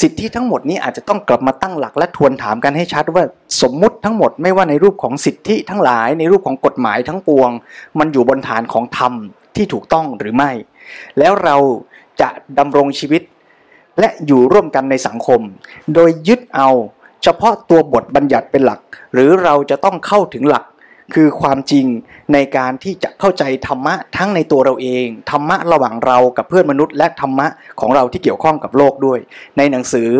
สิทธิทั้งหมดนี้อาจจะต้องกลับมาตั้งหลักและทวนถามกันให้ชัดว่าสมมุติทั้งหมดไม่ว่าในรูปของสิทธิทั้งหลายในรูปของกฎหมายทั้งปวง มันอยู่บนฐานของธรรมที่ถูกต้องหรือไม่ แล้วเราจะดำรงชีวิต และอยู่ร่วมกันในสังคม โดยยึดเอาเฉพาะตัวบทบัญญัติเป็นหลัก หรือเราจะต้องเข้าถึงหลัก คือความจริงในการที่จะเข้าใจธรรมะทั้งในตัวเราเองธรรมะระหว่างเรากับเพื่อนมนุษย์ และธรรมะของเราที่เกี่ยวข้องกับโลกด้วย ในหนังสือ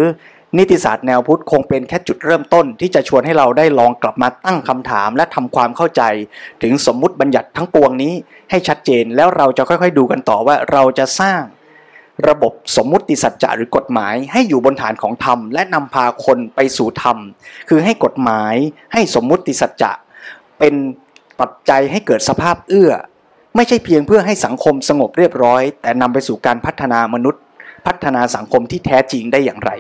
นิติศาสตร์แนวพุทธคงเป็นแค่จุดเริ่มต้น ที่จะชวนให้เราได้ลองกลับมาตั้งคำถาม และทำความเข้าใจ ถึงสมมุติบัญญัติทั้งปวงนี้ให้ชัดเจนแล้วเราจะค่อยๆ ดูกันต่อว่าเราจะสร้าง ระบบสมมุติสัจจะหรือกฎหมาย ให้อยู่บนฐานของธรรม และนำพาคนไปสู่ธรรม คือให้กฎหมาย ให้สมมุติสัจจะ เป็นปัจจัยให้เกิดสภาพเอื้อ ไม่ใช่เพียงเพื่อให้สังคมสงบเรียบร้อย แต่นำไปสู่การพัฒนามนุษย์ พัฒนาสังคมที่แท้จริงได้อย่างไร